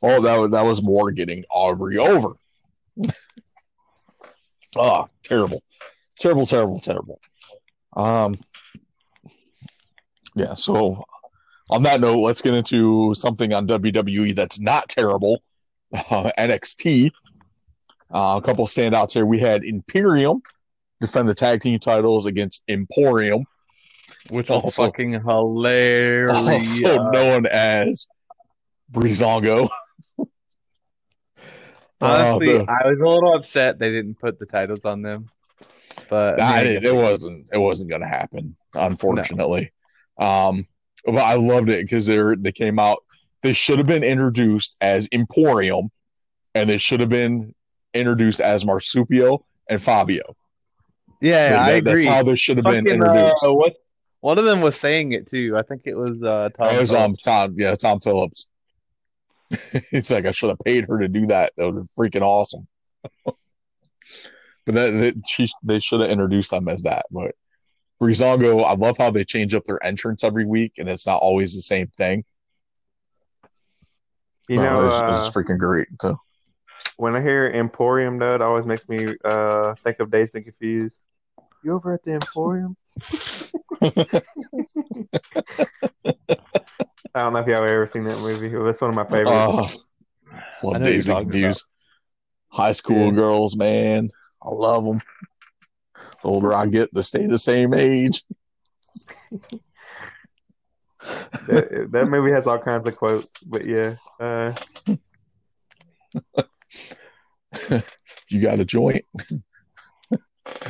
Oh, that was that was more getting Aubrey over. oh, terrible, terrible, terrible, terrible. Um, yeah. So, on that note, let's get into something on WWE that's not terrible. Uh, NXT. Uh, a couple of standouts here. We had Imperium defend the tag team titles against Emporium, which was Also- fucking hilarious. also known as Breezango. Honestly, Uh, the- I was a little upset they didn't put the titles on them. But Nah, I mean, it, it wasn't. It wasn't going to happen, unfortunately. Um, but I loved it because they they came out. They should have been introduced as Emporium, and they should have been introduced as Marsupio and Fabio. Yeah, That- I agree. That's how they should have been introduced. uh, what? One of them was saying it too. I think it was uh, Tom. it was um Tom, yeah, Tom Phillips. it's like I should have paid her to do that. That would be freaking awesome. but that, that she they should have introduced them as that. But Breezango, I love how they change up their entrance every week, and it's not always the same thing. You Uh, know, it's, uh, it's freaking great. So when I hear Emporium, though, it always makes me uh, think of Dazed and Confused. You over at the Emporium? I don't know if y'all ever seen that movie. That's one of my favorites. uh, love know Days and talking Confused. High school Yeah. girls, man, I love them. The older I get, they stay the same age. that, that movie has all kinds of quotes, but yeah, uh, You got a joint?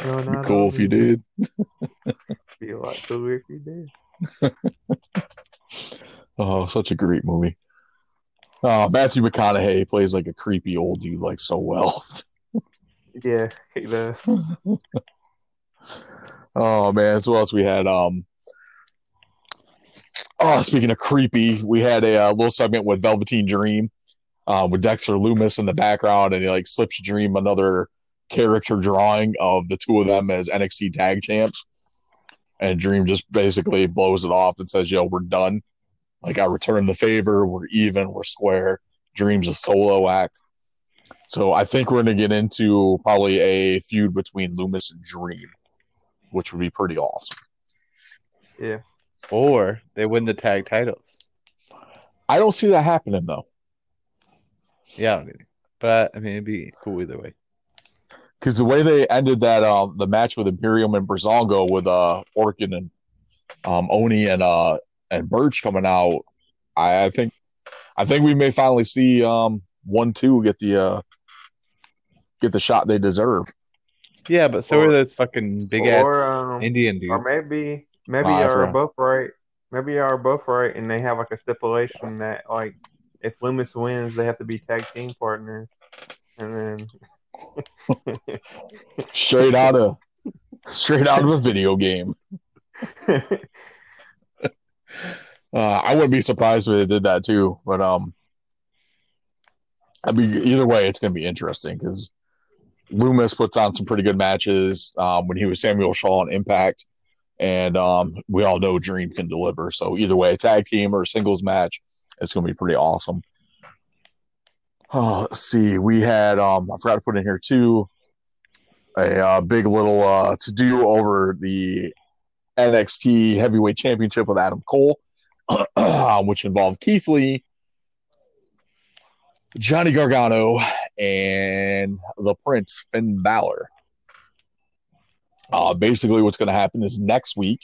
no, Be not cool if you did. Be a lot cooler if you did. Oh, such a great movie. Oh, Matthew McConaughey plays like a creepy old dude like so well. Yeah, he does. Oh man, so what else we had? Um Oh, speaking of creepy, we had a, uh little segment with Velveteen Dream, uh, with Dexter Lumis in the background, and he like slips Dream another character drawing of the two of them as NXT tag champs. And Dream just basically blows it off and says, Yo, we're done. Like I returned the favor, we're even, we're square. Dream's a solo act. So I think we're gonna get into probably a feud between Lumis and Dream, which would be pretty awesome. Yeah, or they win the tag titles. I don't see that happening though, Yeah, I don't either. but I mean, it'd be cool either way. because the way they ended that um the match with Imperium and Breezango with uh Orkin and um Oney and uh and Burch coming out, I, I think I think we may finally see um one two get the uh get the shot they deserve. Yeah, but so Or- are those fucking big ass um, Indian dudes. or maybe maybe Ah, y'all are forgot. both right. Maybe y'all are both right, and they have like a stipulation that like if Lumis wins, they have to be tag team partners, and then Straight out of straight out of a video game. Uh, I wouldn't be surprised if they did that too, but um, I mean, either way, it's going to be interesting because Lumis puts on some pretty good matches um, when he was Samuel Shaw on Impact, and um, we all know Dream can deliver. So either way, a tag team or singles match, it's going to be pretty awesome. Oh, let's see. We had um, I forgot to put in here too a uh, big little uh, to do over the NXT Heavyweight Championship with Adam Cole, which involved Keith Lee, Johnny Gargano, and the Prince Finn Balor. Uh, basically, what's going to happen is next week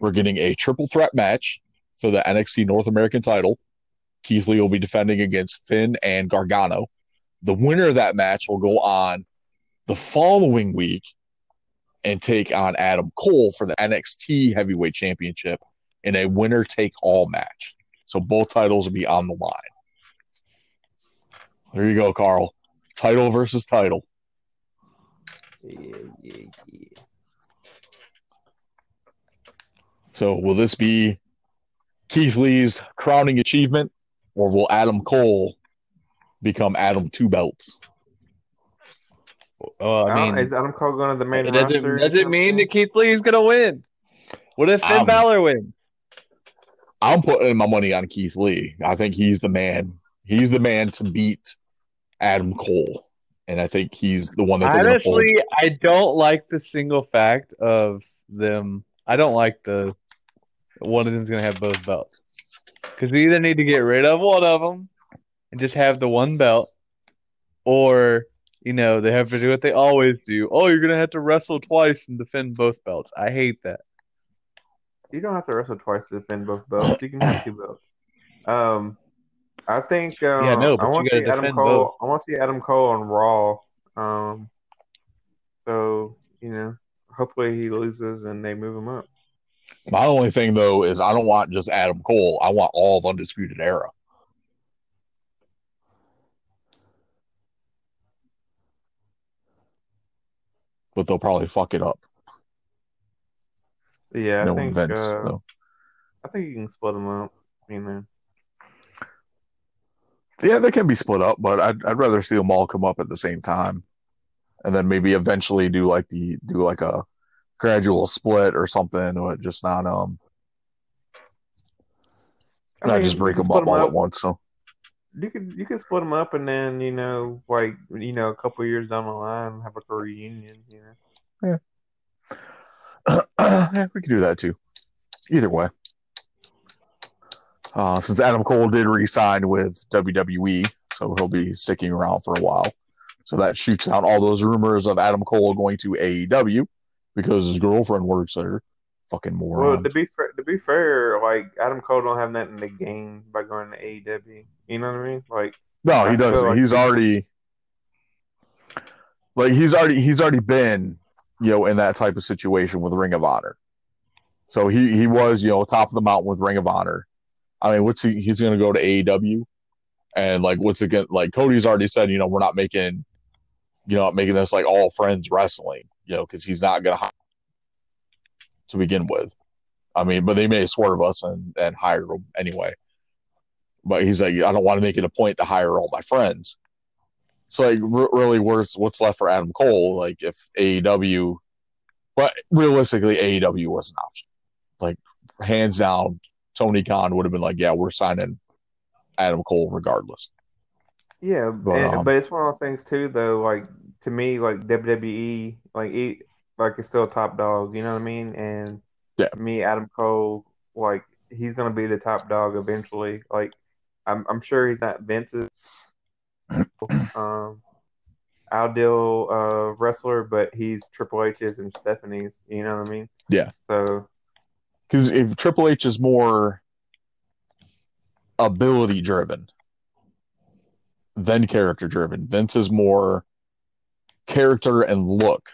we're getting a triple threat match for the NXT North American title. Keith Lee will be defending against Finn and Gargano. The winner of that match will go on the following week and take on Adam Cole for the NXT Heavyweight Championship in a winner take all match. So both titles will be on the line. There you go, Carl. Title versus title. yeah, yeah, yeah. So will this be Keith Lee's crowning achievement, or will Adam Cole become Adam Two Belts? Oh, I mean, is Adam Cole going to the main it doesn't, roster? doesn't mean that Keith Lee is gonna win. What if Finn Um, Balor wins? I'm putting my money on Keith Lee. I think he's the man. He's the man to beat Adam Cole, and I think he's the one that they're gonna pull. Honestly, I don't like the single fact of them. I don't like the one of them's gonna have both belts because we either need to get rid of one of them and just have the one belt, or you know they have to do what they always do. Oh, you're gonna have to wrestle twice and defend both belts. I hate that. You don't have to wrestle twice to defend both belts. You can have two belts. Um, I think. Uh, Yeah, no, but I want to see Adam Cole. both. I want to see Adam Cole on Raw. Um, so you know, hopefully he loses and they move him up. My only thing though is I don't want just Adam Cole. I want all of Undisputed Era. But they'll probably fuck it up. Yeah, I no think. Vince. uh, no. I think you can split them up. Know. Yeah, they can be split up, but I'd I'd rather see them all come up at the same time, and then maybe eventually do like the do like a gradual split or something, or just not um I not mean, just break them up all 'em at once. So You could you could split them up and then you know like you know a couple years down the line have like a reunion. You know. yeah, yeah we could do that too. Either way. Uh, since Adam Cole did re-sign with WWE, so he'll be sticking around for a while. So that shoots out all those rumors of Adam Cole going to AEW because his girlfriend works there. Fucking moron. Well, to be fair, to be fair, like Adam Cole don't have nothing to gain by going to AEW. You know what I mean? Like No, I he doesn't. like he's already like he's already he's already been, you know, in that type of situation with Ring of Honor. So he he was, you know, top of the mountain with Ring of Honor. I mean, what's he he's gonna go to AEW and like what's again like Cody's already said, you know, we're not making you know, making this like all friends wrestling, you know, because he's not gonna hi- to begin with. I mean, but they may swerve us and, and hire him anyway. But he's like, I don't want to make it a point to hire all my friends. So like, r- really, what's what's left for Adam Cole? Like, if AEW, but realistically, AEW was an option. Like, hands down, Tony Khan would have been like, yeah, we're signing Adam Cole regardless. yeah, But, and- um, but it's one of those things too, though. Like to me, like WWE, like like it's still top dog. You know what I mean? And Yeah. me, Adam Cole, like he's gonna be the top dog eventually. Like I'm, I'm sure he's not Vince's um ideal uh wrestler, but he's Triple H's and Stephanie's. You know what I mean? Yeah. So Because if Triple H is more ability driven than character driven, Vince is more character and look.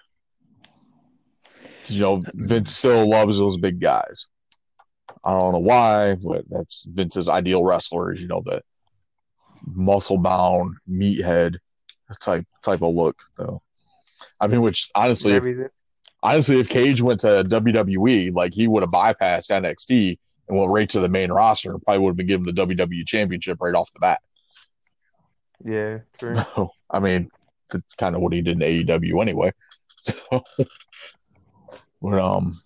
You know, Vince still loves those big guys. I don't know why, but that's Vince's ideal wrestler is, you know, the muscle bound, meathead type type of look. So I mean, which honestly, if, honestly, if Cage went to WWE, like he would have bypassed NXT and went right to the main roster probably would have been given the WWE championship right off the bat. yeah, true. So, I mean, that's kind of what he did in AEW anyway. So, but, um,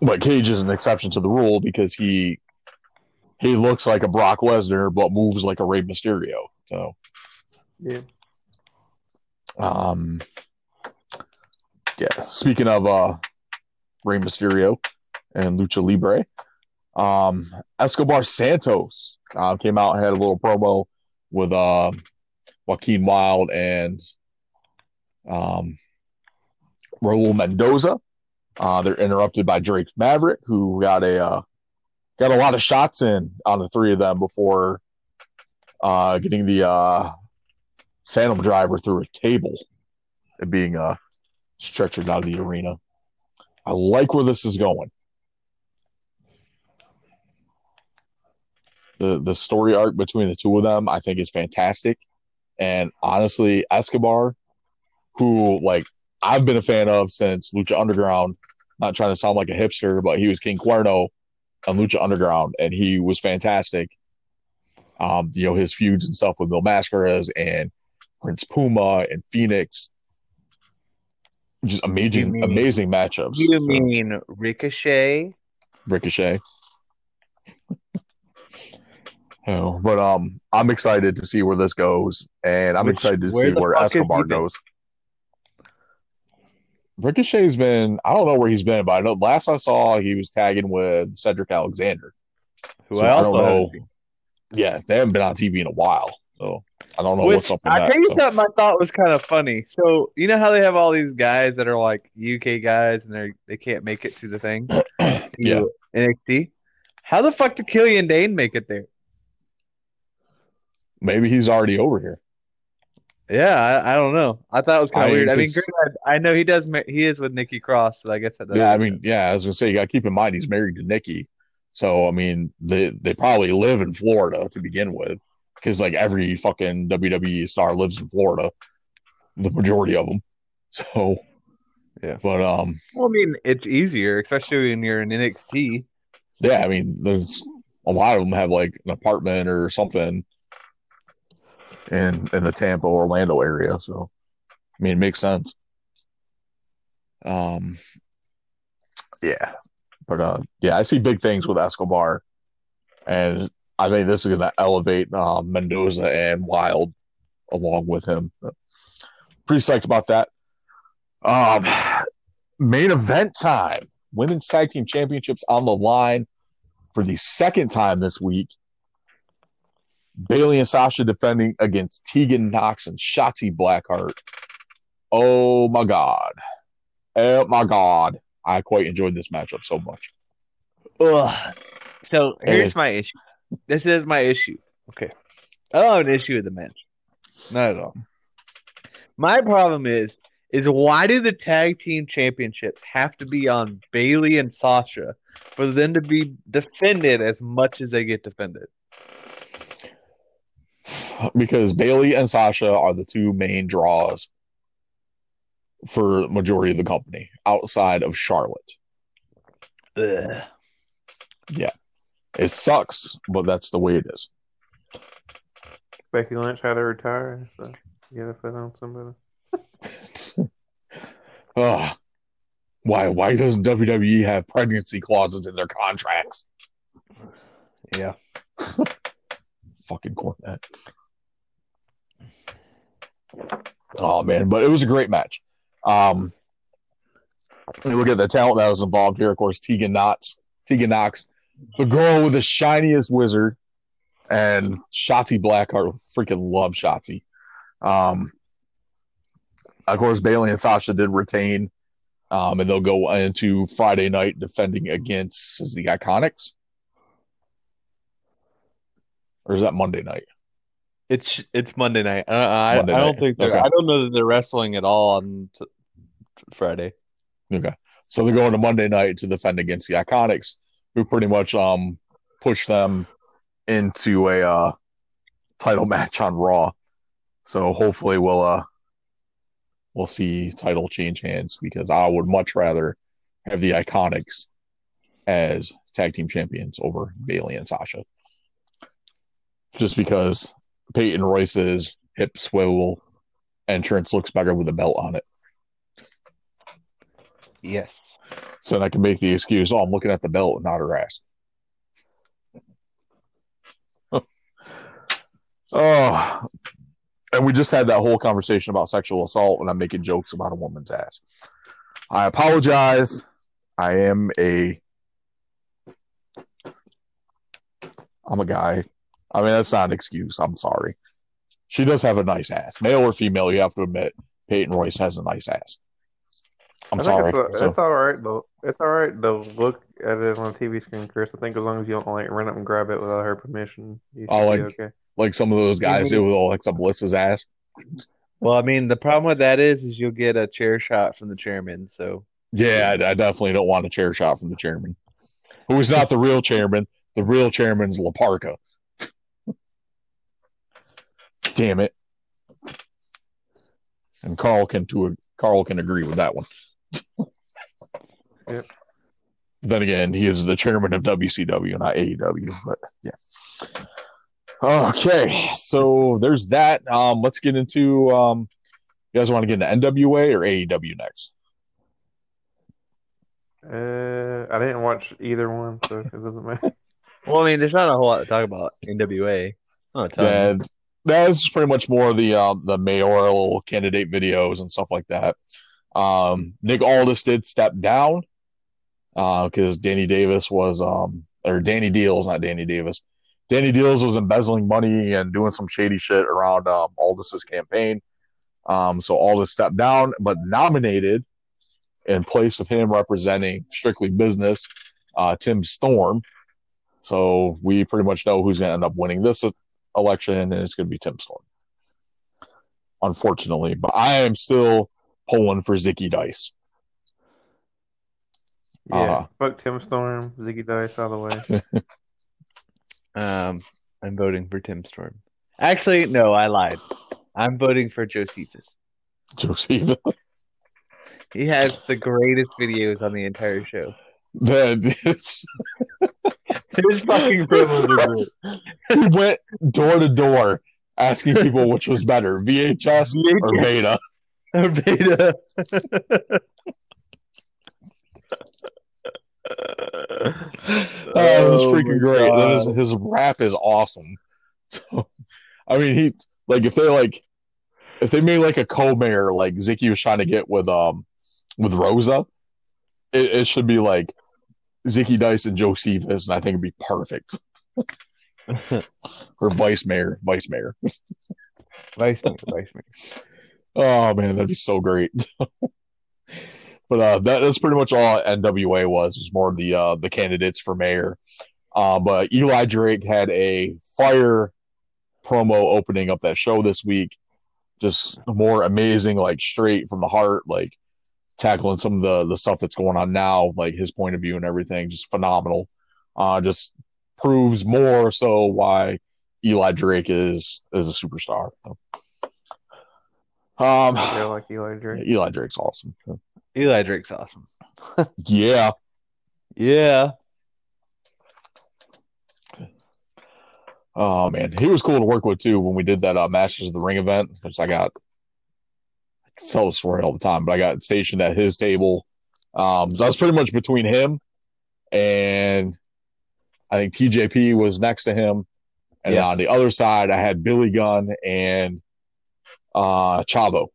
but Cage is an exception to the rule because he he looks like a Brock Lesnar but moves like a Rey Mysterio. So, Yeah. um, yeah. Speaking of uh, Rey Mysterio and Lucha Libre, um, Escobar Santos uh, came out and had a little promo with uh, Joaquin Wilde and um, Raul Mendoza. Uh, they're interrupted by Drake Maverick, who got a uh, got a lot of shots in on the three of them before uh, getting the uh, Phantom Driver through a table and being uh, stretchered out of the arena. I like where this is going. The the story arc between the two of them, I think, is fantastic. And honestly, Escobar, who like I've been a fan of since Lucha Underground, not trying to sound like a hipster, but he was King Cuerno on Lucha Underground, and he was fantastic. Um, you know his feuds and stuff with Mil Mascaras and Prince Puma and Fenix, just amazing, mean- amazing matchups. You So, mean Ricochet? Ricochet? Oh, but um, I'm excited to see where this goes, and I'm Which- excited to see where Escobar goes. Ricochet's been, I don't know where he's been, but I know last I saw he was tagging with Cedric Alexander. Who So? I don't know. Yeah, they haven't been on TV in a while, so I don't know what's up with I that. you so. something I thought was kind of funny. So you know how they have all these guys that are like UK guys and they they can't make it to the thing. to Yeah. NXT. How the fuck did Killian Dain make it there? Maybe he's already over here. Yeah, I, I don't know. I thought it was kind of weird. I mean, I know he does. He is with Nikki Cross, so I guess that. Yeah, I mean, yeah, I was gonna say you got to keep in mind he's married to Nikki, so I mean they they probably live in Florida to begin with, because like every fucking WWE star lives in Florida, the majority of them. So Yeah. but um. Well, I mean, it's easier, especially when you're in NXT. yeah, I mean there's a lot of them have like an apartment or something in in the Tampa Orlando area, so I mean it makes sense. Um, yeah, but uh, yeah, I see big things with Escobar, and I think this is going to elevate uh, Mendoza and Wilde along with him. Pretty psyched about that. Um, main event time: women's tag team championships on the line for the second time this week. Bayley and Sasha defending against Tegan Nox and Shotzi Blackheart. Oh my god. Oh my god. I quite enjoyed this matchup so much. Ugh. So here's my issue. This is my issue. Okay. I don't have an issue with the match. Not at all. My problem is is why do the tag team championships have to be on Bayley and Sasha for them to be defended as much as they get defended? Because Bayley and Sasha are the two main draws for majority of the company outside of Charlotte. Ugh. Yeah. It sucks, but that's the way it is. Becky Lynch had to retire, so you gotta put on somebody. Ugh. Why why doesn't WWE have pregnancy clauses in their contracts? Yeah. Fucking Cornette. Oh man, but it was a great match. Um look at the talent that was involved here, of course, Tegan Nox, Tegan Nox, the girl with the shiniest wizard, and Shotzi Blackheart. Freaking love Shotzi. Um, of course, Bayley and Sasha did retain, um, and they'll go into Friday night defending against the Iconics, or is that Monday night? It's it's Monday night. I, I, Monday I don't night. think they're. Okay. I don't know that they're wrestling at all on t- Friday. Okay, so they're going to Monday night to defend against the Iconics, who pretty much um pushed them into a uh, title match on Raw. So hopefully we'll uh we'll see title change hands because I would much rather have the Iconics as tag team champions over Bayley and Sasha. Just because Peyton Royce's hip swivel entrance looks better with a belt on it. Yes. So then I can make the excuse, oh, I'm looking at the belt and not her ass. oh, and we just had that whole conversation about sexual assault, and I'm making jokes about a woman's ass. I apologize. I am a. I'm a guy. I mean, that's not an excuse. I'm sorry. She does have a nice ass, male or female. You have to admit, Peyton Royce has a nice ass. I'm I sorry. It's, So- it's all right though. It's all right to look at it on the TV screen, Chris. I think as long as you don't like run up and grab it without her permission, you oh, should Oh, like- be okay. like some of those guys do with all Alexa Bliss's ass. Well, I mean, the problem with that is, is you'll get a chair shot from the chairman. So Yeah, I, I definitely don't want a chair shot from the chairman, who is not the real chairman. The real chairman's La Parka. Damn it! And Carl can to Carl can agree with that one. Yep. Then again, he is the chairman of WCW, not AEW. But yeah. Okay, so there's that. Um, let's get into. Um, you guys want to get into NWA or AEW next? Uh, I didn't watch either one, so it doesn't matter. Well, I mean, there's not a whole lot to talk about NWA. Not a ton. That's pretty much more the uh, the mayoral candidate videos and stuff like that. Um, Nick Aldis did step down because Danny Davis was um or Danny Deals, not Danny Davis. Danny Deals was embezzling money and doing some shady shit around um, Aldis's campaign. Um, so Aldis stepped down, but nominated in place of him representing strictly business, uh, Tim Storm. So we pretty much know who's going to end up winning this election, and it's going to be Tim Storm. Unfortunately, but I am still pulling for Zicky Dice. Yeah, Uh, fuck Tim Storm, Zicky Dice all the way. Um, I'm voting for Tim Storm. Actually, no, I lied. I'm voting for Josephus. Joseph. He has the greatest videos on the entire show. That it's, His fucking great. he went door to door asking people which was better, VHS or Beta. Or Beta. Oh, this is Oh freaking great. That is his rap is awesome. So, I mean, he like if they like if they made like a co-mayor like Zicky was trying to get with um with Rosa, it, it should be like Zicky Dice and Josephus, and I think it'd be perfect. or vice mayor, vice mayor. Vice Mayor, Vice Mayor. Oh man, that'd be so great. but uh, that, that's pretty much all NWA was. Was more the uh, the candidates for mayor. Uh, but Eli Drake had a fire promo opening up that show this week. Just more amazing, like straight from the heart, like tackling some of the the stuff that's going on now, like his point of view and everything. Just phenomenal. Uh, just proves more so why Eli Drake is is a superstar. Um, I like Eli Drake. Eli Drake's awesome. Eli Drake's awesome. Yeah. Yeah. Oh man, he was cool to work with too when we did that uh, Masters of the Ring event. Which I got, I can tell the story all the time, but I got stationed at his table. Um, so I was pretty much between him and I think TJP was next to him, and Yeah. on the other side I had Billy Gunn and uh, Chavo.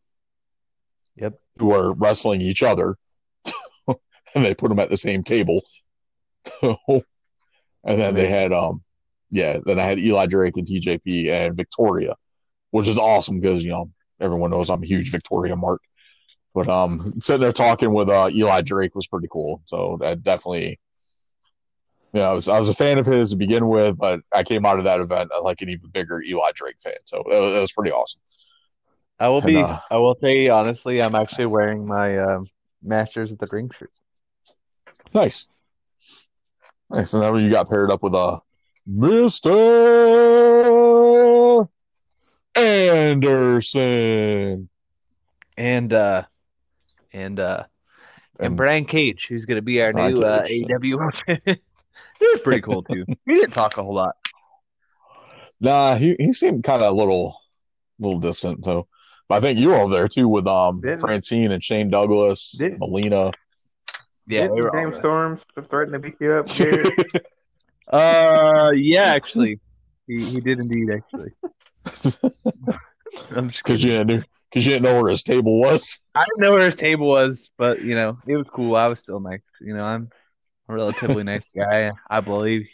Yep. Who are wrestling each other, and they put them at the same table. So and then they had um yeah, then I had Eli Drake and TJP and Victoria, which is awesome because you know everyone knows I'm a huge Victoria mark. But um, sitting there talking with uh, Eli Drake was pretty cool. So that definitely, you know, I was, I was a fan of his to begin with, but I came out of that event like an even bigger Eli Drake fan. So it was, was pretty awesome. I will And, be. uh, I will say honestly, I'm actually wearing my um, Masters of the Ring shirt. Nice, nice. And then you got paired up with a Mister Anderson. and uh and uh and, And- Brian Cage, who's gonna be our Brian new uh, Cage. AEW. he was pretty cool too. He didn't talk a whole lot. Nah, he, he seemed kind of a little, little distant though. But I think you were over there too with um Didn't- Francine and Shane Douglas, Didn't- Melina. Yeah, Didn't they were all James there. Storm threaten to beat you up, Jared? Uh, yeah, actually, he he did indeed. Actually, I'm just Because you didn't because you didn't know where his table was. I didn't know where his table was, but you know, it was cool. I was still nice. You know, I'm a relatively nice guy. I believe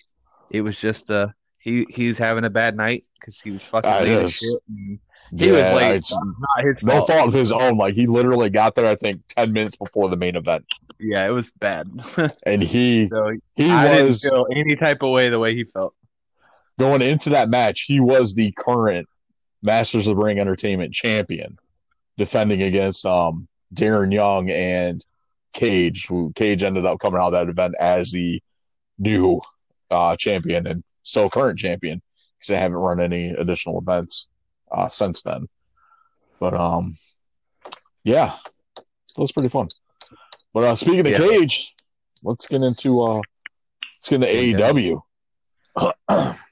it was just uh he he's having a bad night because he was fucking late as is. shit. He was Yeah, late. it's not his no fault. fault of his own. Like he literally got there, I think, ten minutes before the main event, Yeah, it was bad. and he so he I was didn't feel any type of way the way he felt. Going into that match. He was the current Masters of the Ring Entertainment champion, defending against um Darren Young and Cage. Who Cage ended up coming out of that event as the new uh, champion and still current champion because they haven't run any additional events uh, since then. But um, yeah, that was pretty fun. But uh, speaking of Yeah. Cage, let's get into uh let's get into AEW.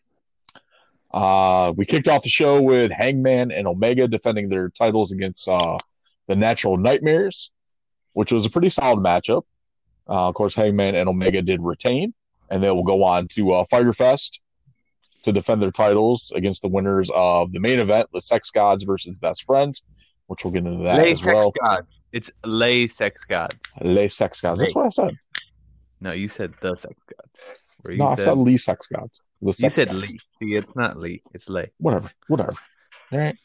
uh we kicked off the show with Hangman and Omega defending their titles against uh the Natural Nightmares, which was a pretty solid matchup. Uh, of course, Hangman and Omega did retain, and they will go on to uh, Fest to defend their titles against the winners of the main event, the Sex Gods versus Best Friends, which we'll get into that Lay as sex well. gods. It's lay sex gods. Lay Sex Gods. That's what I said. No, you said the sex gods. No, I said, said Lee Sex Gods. You said. Lee. See, it's not Lee. It's Lay. Whatever. Whatever. All right.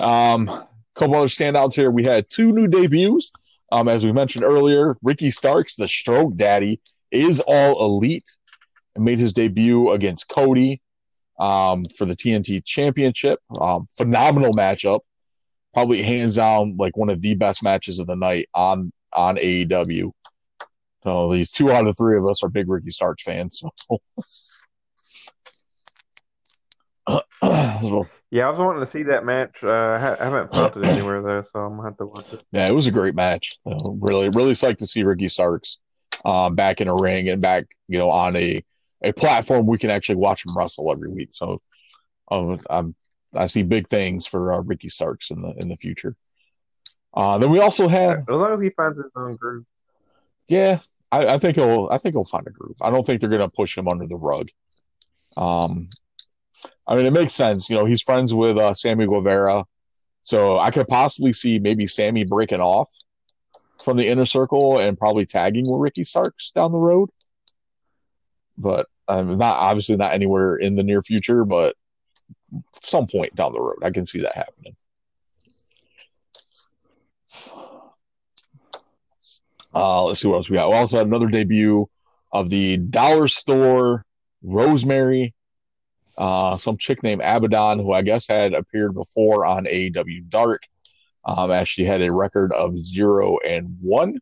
Um, couple other standouts here. We had two new debuts. Um, as we mentioned earlier, Ricky Starks, the stroke daddy, is all elite and made his debut against Cody um, for the TNT championship. Um, phenomenal matchup. Probably hands down like one of the best matches of the night on on AEW. So these two out of three of us are big Ricky Starks fans. So Yeah, I was wanting to see that match. Uh, I I haven't felt it anywhere though, so I'm gonna have to watch it. Yeah, it was a great match. Uh, really, really psyched to see Ricky Starks um, back in a ring and back, you know, on a a platform we can actually watch him wrestle every week. So, um, I'm I see big things for uh, Ricky Starks in the in the future. Uh, then we also have, As long as he finds his own groove. yeah, I, I think he'll I think he'll find a groove. I don't think they're gonna push him under the rug. Um, I mean, it makes sense. You know, he's friends with uh, Sammy Guevara, so I could possibly see maybe Sammy breaking off from the inner circle and probably tagging with Ricky Starks down the road. But um, not obviously not anywhere in the near future, but some point down the road, I can see that happening. Uh, let's see what else we got. We also had another debut of the Dollar Store Rosemary, uh, some chick named Abaddon, who I guess had appeared before on AEW Dark. Um, as she had a record of zero and one.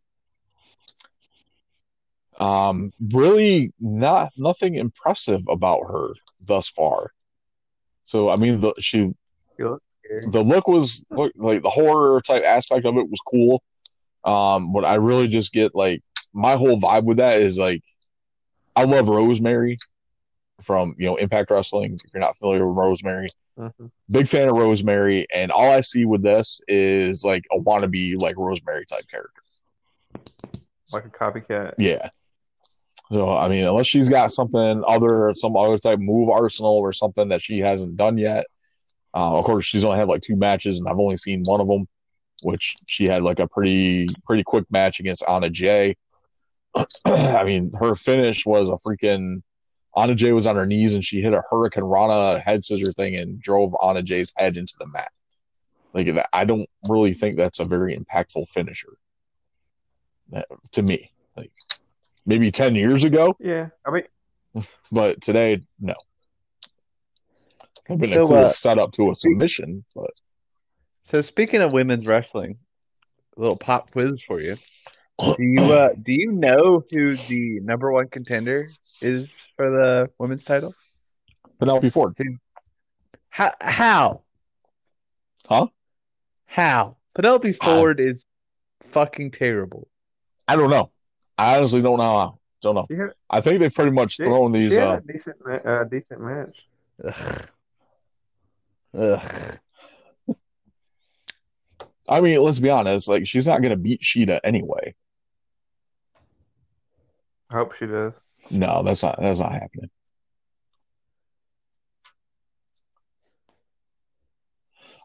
Um, really not nothing impressive about her thus far. So I mean, the she He looks scary. the look was like the horror type aspect of it was cool. Um, but I really just get like my whole vibe with that is like I love Rosemary from you know Impact Wrestling. If you're not familiar with Rosemary, Mhm. big fan of Rosemary, and all I see with this is like a wannabe like Rosemary type character. Like a copycat. Yeah. So I mean, unless she's got something other, some other type move arsenal or something that she hasn't done yet. Uh, of course, she's only had like two matches, and I've only seen one of them, which she had like a pretty pretty quick match against Anna Jay. I mean, her finish was a freaking. Anna Jay was on her knees, and she hit a hurricanrana head scissor thing and drove Anna Jay's head into the mat. Like that, I don't really think that's a very impactful finisher. That- to me, like maybe 10 years ago, Yeah, I mean, but today, no. I've been So, a cool uh, setup to a submission, but So speaking of women's wrestling, a little pop quiz for you. Do you uh, do you know who the number one contender is for the women's title? Penelope Ford. How? How? Huh? How? Penelope I- Ford is fucking terrible. I don't know. I honestly don't know how. Don't know. she had, I think they've pretty much she, thrown these. she had Uh, a decent, uh, decent match. Ugh. Ugh. I mean, let's be honest. Like, she's not going to beat Shida anyway. I hope she does. No, that's not. That's not happening.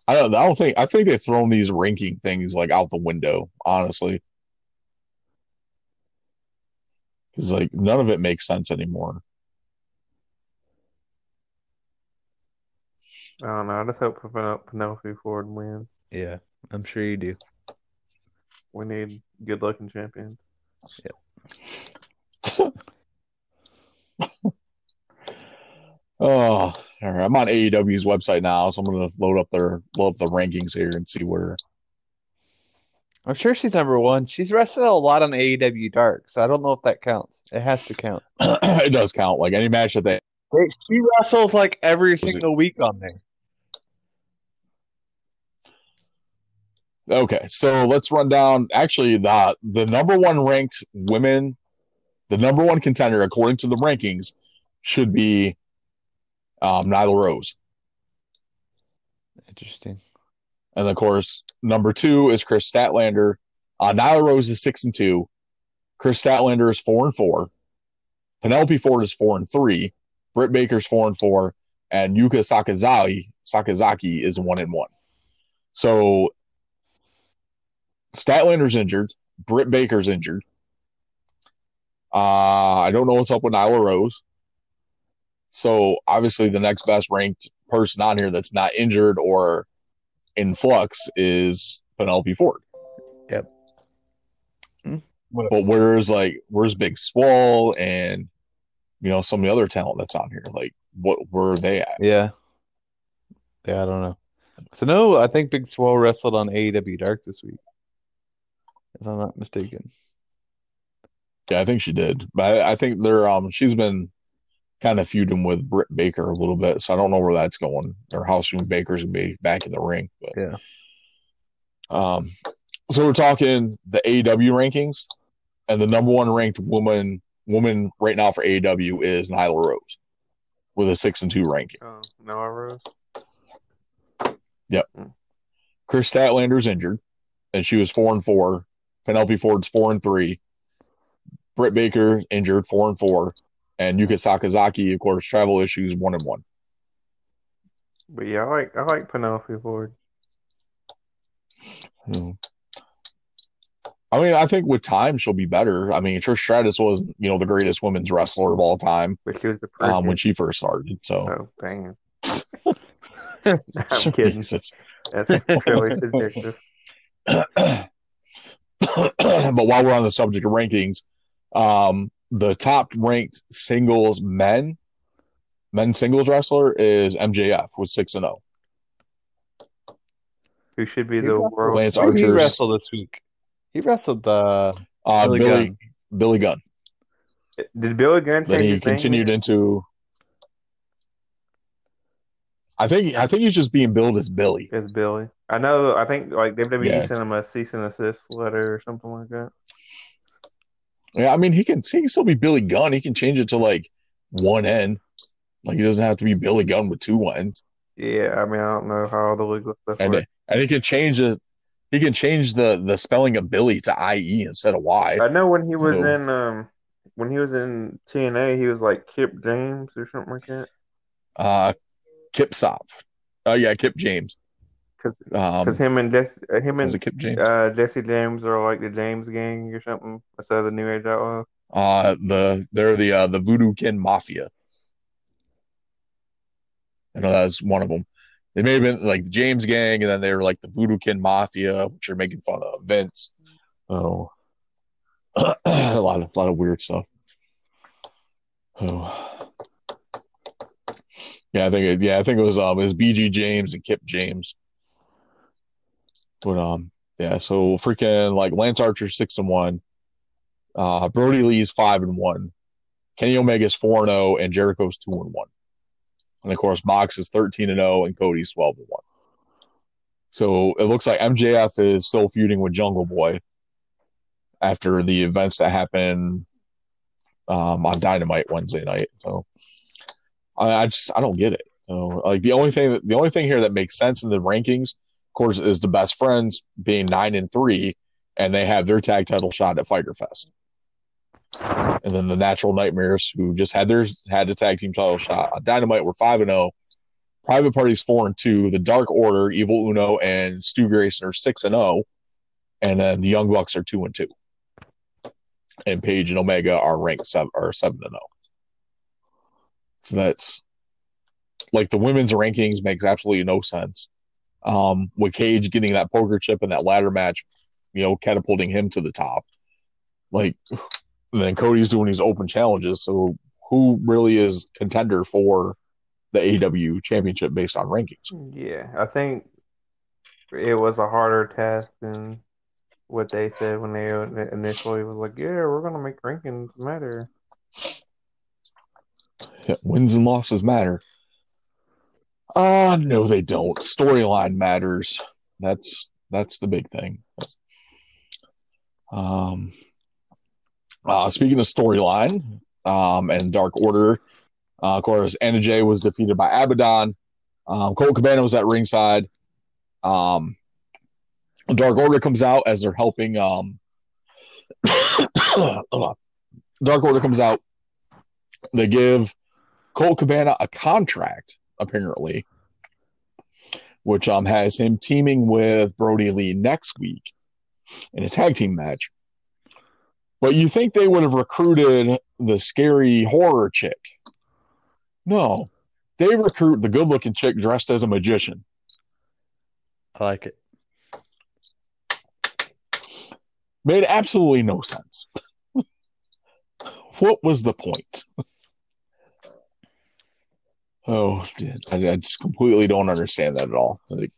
I don't. I don't think. I think they've thrown these ranking things like out the window. Honestly, because like none of it makes sense anymore. I don't know. I just hope Pen- Penelope Ford wins. Yeah, I'm sure you do. We need good looking champions. Oh, all right. I'm on AEW's website now, so I'm gonna load up their load up the rankings here and see where. I'm sure she's number one. She's wrestled a lot on AEW Dark, so I don't know if that counts. It has to count. it does count. Like any match that they. Wait, she wrestles like every single week on there. Okay, so let's run down. Actually, the the number one ranked women the number one contender according to the rankings should be um, Nyla Rose. Interesting. And of course, number two is Kris Statlander. Uh, Nyla Rose is six and two. Kris Statlander is four and four. Penelope Ford is four and three. Britt Baker's four and four, and Yuka Sakazaki Sakazaki is one and one. So Statlander's injured. Britt Baker's injured. Uh, I don't know what's up with Nyla Rose. So obviously, the next best ranked person on here that's not injured or in flux is Penelope Ford. Yep. But where's like where's Big Swole and you know some of the other talent that's on here? Like what where are they at? Yeah. Yeah, I don't know. So no, I think Big Swole wrestled on AEW Dark this week. If I'm not mistaken. Yeah, I think she did. But I, I think they're um she's been kind of feuding with Britt Baker a little bit, so I don't know where that's going or how soon Baker's gonna be back in the ring. But Yeah. um so we're talking the AEW rankings, and the number one ranked woman woman right now for AEW is Nyla Rose with a six and two ranking. Oh, Noah Rose. Yep. Kris Statlander's injured, and she was four and four. Penelope Ford's four and three. Britt Baker injured, four and four, and Yuka Sakazaki, of course, travel issues, one and one. But yeah, I like I like Penelope Ford. Hmm. I mean, I think with time she'll be better. I mean, Trish Stratus was, you know, the greatest women's wrestler of all time But she was the um, when she first started. So, damn. I'm kidding. Jesus. That's really. but while we're on the subject of rankings, um, the top ranked singles men, men singles wrestler is MJF with six and oh. zero. Who should be He the world? Lance Who did he Archer's this week? He wrestled the uh, Billy Billy Gunn. Billy Gunn. Did Billy Gunn Then he his name? continued into. I think I think he's just being billed as Billy. As Billy. I know. I think like WWE Yeah. sent him a cease and assist letter or something like that. Yeah, I mean he can he can still be Billy Gunn. He can change it to like one end. Like he doesn't have to be Billy Gunn with two ends. Yeah, I mean I don't know how the legal stuff And works. and he can change the he can change the the spelling of Billy to IE instead of Y. I know when he was So- in um when he was in TNA, he was like Kip James or something like that. Uh Kip Sop. Oh yeah, Kip James. Because Um him and Jesse, uh, him and Kip James? uh, Jesse James are like the James Gang or something instead of the New Age Outlaws. Uh the they're the uh the Voodoo Kin Mafia. I know that's one of them. They may have been like the James Gang, and then they were like the Voodoo Kin Mafia, which are making fun of Vince. Oh, a lot of a lot of weird stuff. Oh, yeah, I think it, yeah, I think it was um it was BG James and Kip James. But um yeah, so freaking like Lance Archer six and one, uh Brodie Lee's five and one, Kenny Omega's four and zero, and Jericho's two and one. And of course, Mox is 13 and 0 and Cody's 12 and 1. So it looks like MJF is still feuding with Jungle Boy after the events that happened um, on Dynamite Wednesday night. So I, I just I don't get it. So like the only thing that the only thing here that makes sense in the rankings, of course, is the best friends being nine and three, and they have their tag title shot at Fyter Fest. And then the Natural Nightmares, who just had their had a tag team title shot on Dynamite, were five and zero. Private Party's four and two. The Dark Order, Evil Uno, and Stu Grayson are six and zero, and then the Young Bucks are two and two. And Page and Omega are ranked seven or seven and zero. That's like the women's rankings makes absolutely no sense. Um, with Cage getting that poker chip in that ladder match, you know, catapulting him to the top. Like then Cody's doing these open challenges. So who really is contender for the AEW championship based on rankings? Yeah, I think it was a harder task than what they said when they initially was like, "Yeah, we're gonna make rankings matter." Wins and losses matter. Uh no, they don't. Storyline matters. That's that's the big thing. Um Uh, speaking of storyline um, and Dark Order, uh, of course, Anna Jay was defeated by Abaddon. Um, Cabana was at ringside. Um, Dark Order comes out as they're helping. Um, Dark Order comes out. They give Colt Cabana a contract, apparently, which um has him teaming with Brodie Lee next week in a tag team match. But you think they would have recruited the scary horror chick? No, they recruit the good-looking chick dressed as a magician. I like it. Made absolutely no sense. what was the point? Oh, I, I, just completely don't understand that at all. Like,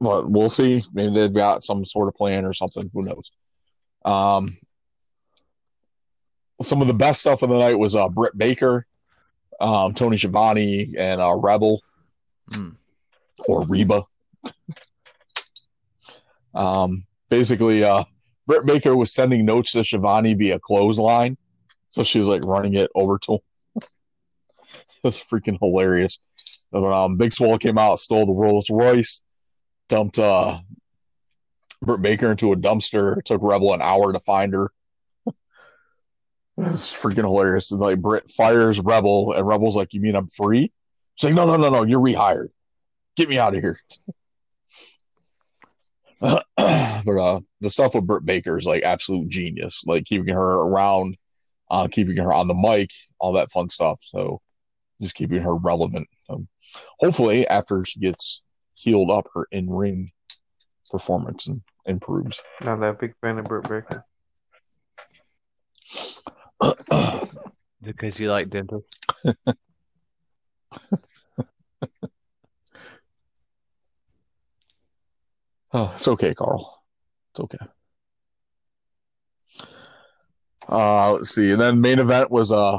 but we'll see. Maybe they've got some sort of plan or something. Who knows? Um, some of the best stuff of the night was uh, Britt Baker, um, Tony Schiavone, and uh, Rebel Mm. or Reba. um, basically, uh, Britt Baker was sending notes to Schiavone via clothesline, so she was like running it over to him. That's freaking hilarious. And, um, Big Swole came out, stole the Rolls Royce, dumped uh, Britt Baker into a dumpster. It took Rebel an hour to find her. It's freaking hilarious. And like Britt fires Rebel, and Rebel's like, "You mean I'm free?" She's like, "No, no, no, no. You're rehired. Get me out of here." but uh, the stuff with Britt Baker is like absolute genius. Like keeping her around, uh, keeping her on the mic, all that fun stuff. So just keeping her relevant. Um, hopefully, after she gets healed up, her in ring performance and improves. Not that big fan of Britt Baker. Because you like dentists. Oh, it's okay, Carl. It's okay. Uh, let's see. And then main event was uh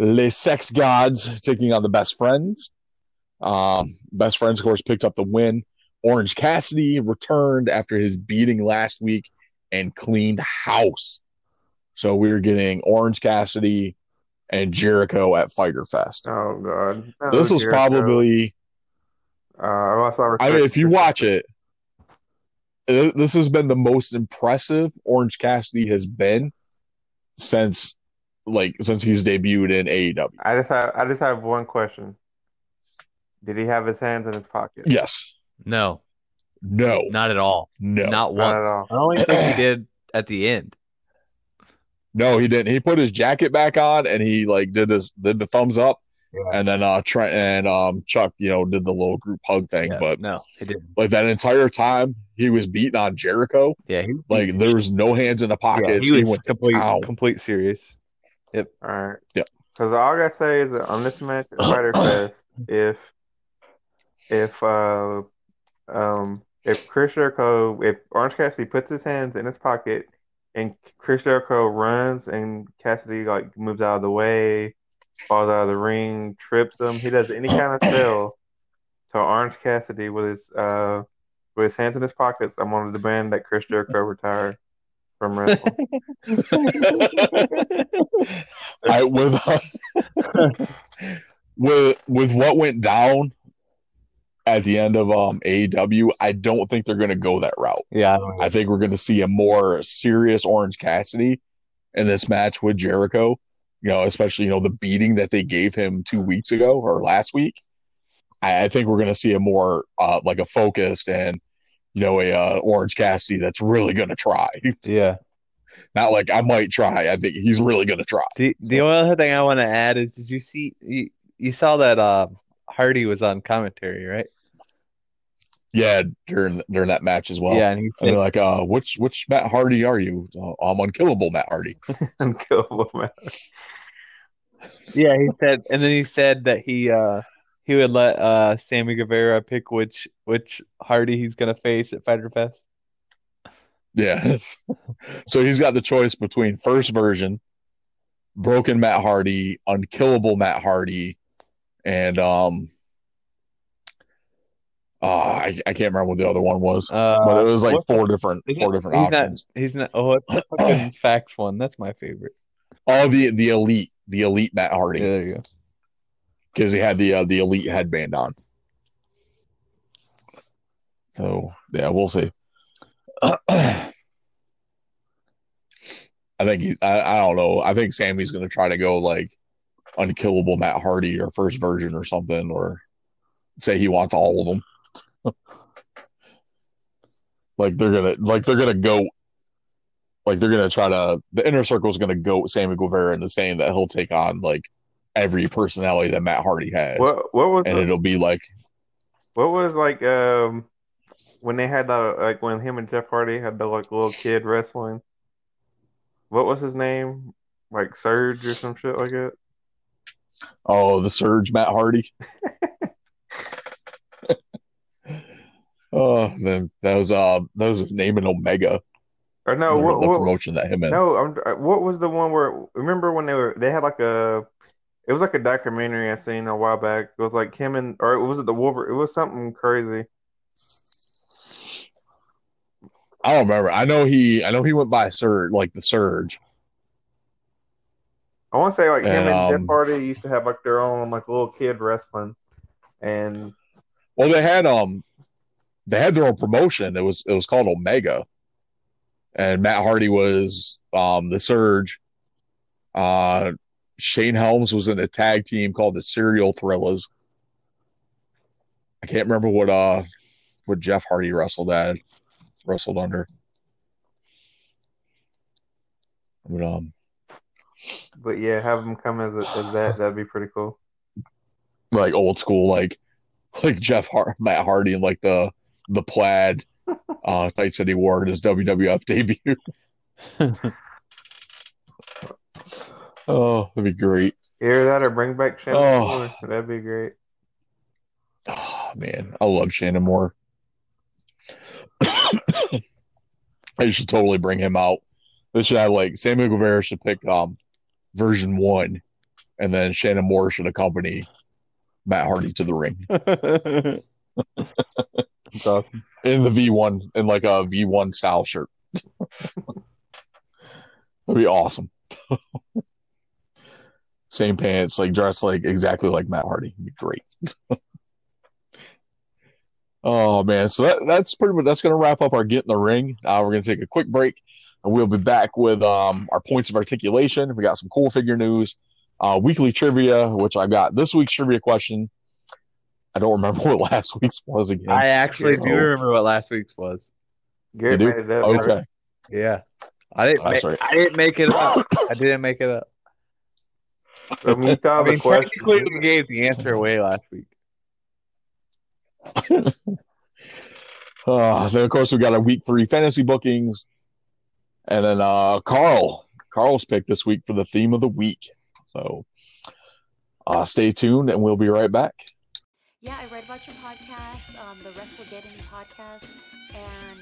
Les Sex Gods taking on the Best Friends. Um, Best Friends, of course, picked up the win. Orange Cassidy returned after his beating last week and cleaned house. So we are getting Orange Cassidy and Jericho at Fyter Fest. Oh god, No, this was Jericho. probably Uh, I I mean, if you watch it, this has been the most impressive Orange Cassidy has been since like since he's debuted in AEW. I just have I just have one question. Did he have his hands in his pocket? Yes. No, No. not at all. No. Not Not at all. I only think he did at the end. No, he didn't. He put his jacket back on and he like did his did the thumbs up, and then uh Trent and um Chuck, you know, did the little group hug thing. Yeah, but no, he didn't. like that entire time, he was beating on Jericho. Yeah, he Like there was no hands in the yeah, pockets. he he, was went complete town. complete serious. All right. Yep. Because all I gotta say is that on this match at Fyter Fest, if if uh um if Chris Jericho if Orange Cassidy puts his hands in his pocket and Chris Jericho runs and Cassidy like moves out of the way, falls out of the ring, trips him, he does any kind of spell to Orange Cassidy with his uh with his hands in his pockets, I'm on the demand that Chris Jericho retire from wrestling. I with with with what went down at the end of um AEW, I don't think they're going to go that route. Yeah, I think we're going to see a more serious Orange Cassidy in this match with Jericho. You know, especially you know the beating that they gave him two weeks ago or last week. I, I think we're going to see a more uh, like a focused and you know a uh, Orange Cassidy that's really going to try. yeah. Not like I might try. I think he's really going to try. The the only other thing I want to add is, did you see you, you saw that uh Hardy was on commentary, right? Yeah, during during that match as well. yeah, and he And they're like, uh, which which Matt Hardy are you? Uh, I'm unkillable, Matt Hardy. Unkillable man. yeah, he said, and then he said that he uh he would let uh Sammy Guevara pick which which Hardy he's gonna face at Fyter Fest. Yeah. so he's got the choice between first version, broken Matt Hardy, unkillable Matt Hardy, and um Oh, I, I can't remember what the other one was, Uh, but it was like four different He's four different he's options. Not, he's not. Oh, it's the fucking fax one. That's my favorite. Oh, the the elite, the elite Matt Hardy, Yeah, there you go. Because he had the uh, the elite headband on. So yeah, we'll see. I think he, I, I don't know. I think Sammy's going to try to go like unkillable Matt Hardy or first version or something, or say he wants all of them. like they're gonna like they're gonna go like they're gonna try to the inner circle is gonna go Sammy Guevara into saying that he'll take on like every personality that Matt Hardy has, What what was and the- it'll be like what was like um when they had the like when him and Jeff Hardy had the like little kid wrestling? What was his name? Like Surge or some shit like that? oh the Surge Matt Hardy. Oh, then that was uh that was his name in Omega. Or no, the, what, the what, promotion that him in. no, I'm, uh, what was the one where remember when they were they had like a it was like a documentary I seen a while back. It was like him and or was it the Wolverine? It was something crazy. I don't remember. I know he I know he went by Surge like the Surge. I want to say like him And, and Jeff um, Hardy used to have like their own like little kid wrestling, and Well, they had um, they had their own promotion. It was it was called Omega, and Matt Hardy was um the Surge. Uh, Shane Helms was in a tag team called the Serial Thrillers. I can't remember what uh what Jeff Hardy wrestled at, wrestled under. But um, but yeah, have them come as, a, as that. That'd be pretty cool. like old school, like like Jeff Hart, Matt Hardy, and like the the plaid uh tights that he wore in his WWF debut. oh, that'd be great. Either that or bring back Shannon Oh. Moore. That'd be great. Oh man, I love Shannon Moore. I should totally bring him out. They should have like Sammy Guevara should pick um version one, and then Shannon Moore should accompany Matt Hardy to the ring That's awesome. in the V one in like a V one style shirt. That'd be awesome. Same pants, like dressed like exactly like Matt Hardy. It'd be great. oh man, so that, that's pretty much that's gonna wrap up our get in the ring. Uh, we're gonna take a quick break, and we'll be back with um our points of articulation. We got some cool figure news, uh, weekly trivia, which I got this week's trivia question. I don't remember what last week's was again. I actually So- do remember what last week's was. Garrett You made do? it up. Okay. right? Yeah, I didn't. That's ma- right. I didn't make it up. I didn't make it up. So when you I of the mean, question, technically, we gave the answer away last week. Uh, then of course we got a week three fantasy bookings, and then uh, Carl, Carl's pick this week for the theme of the week. So uh, stay tuned, and we'll be right back. Yeah, I read about your podcast, um, the WrestleGeddon podcast, and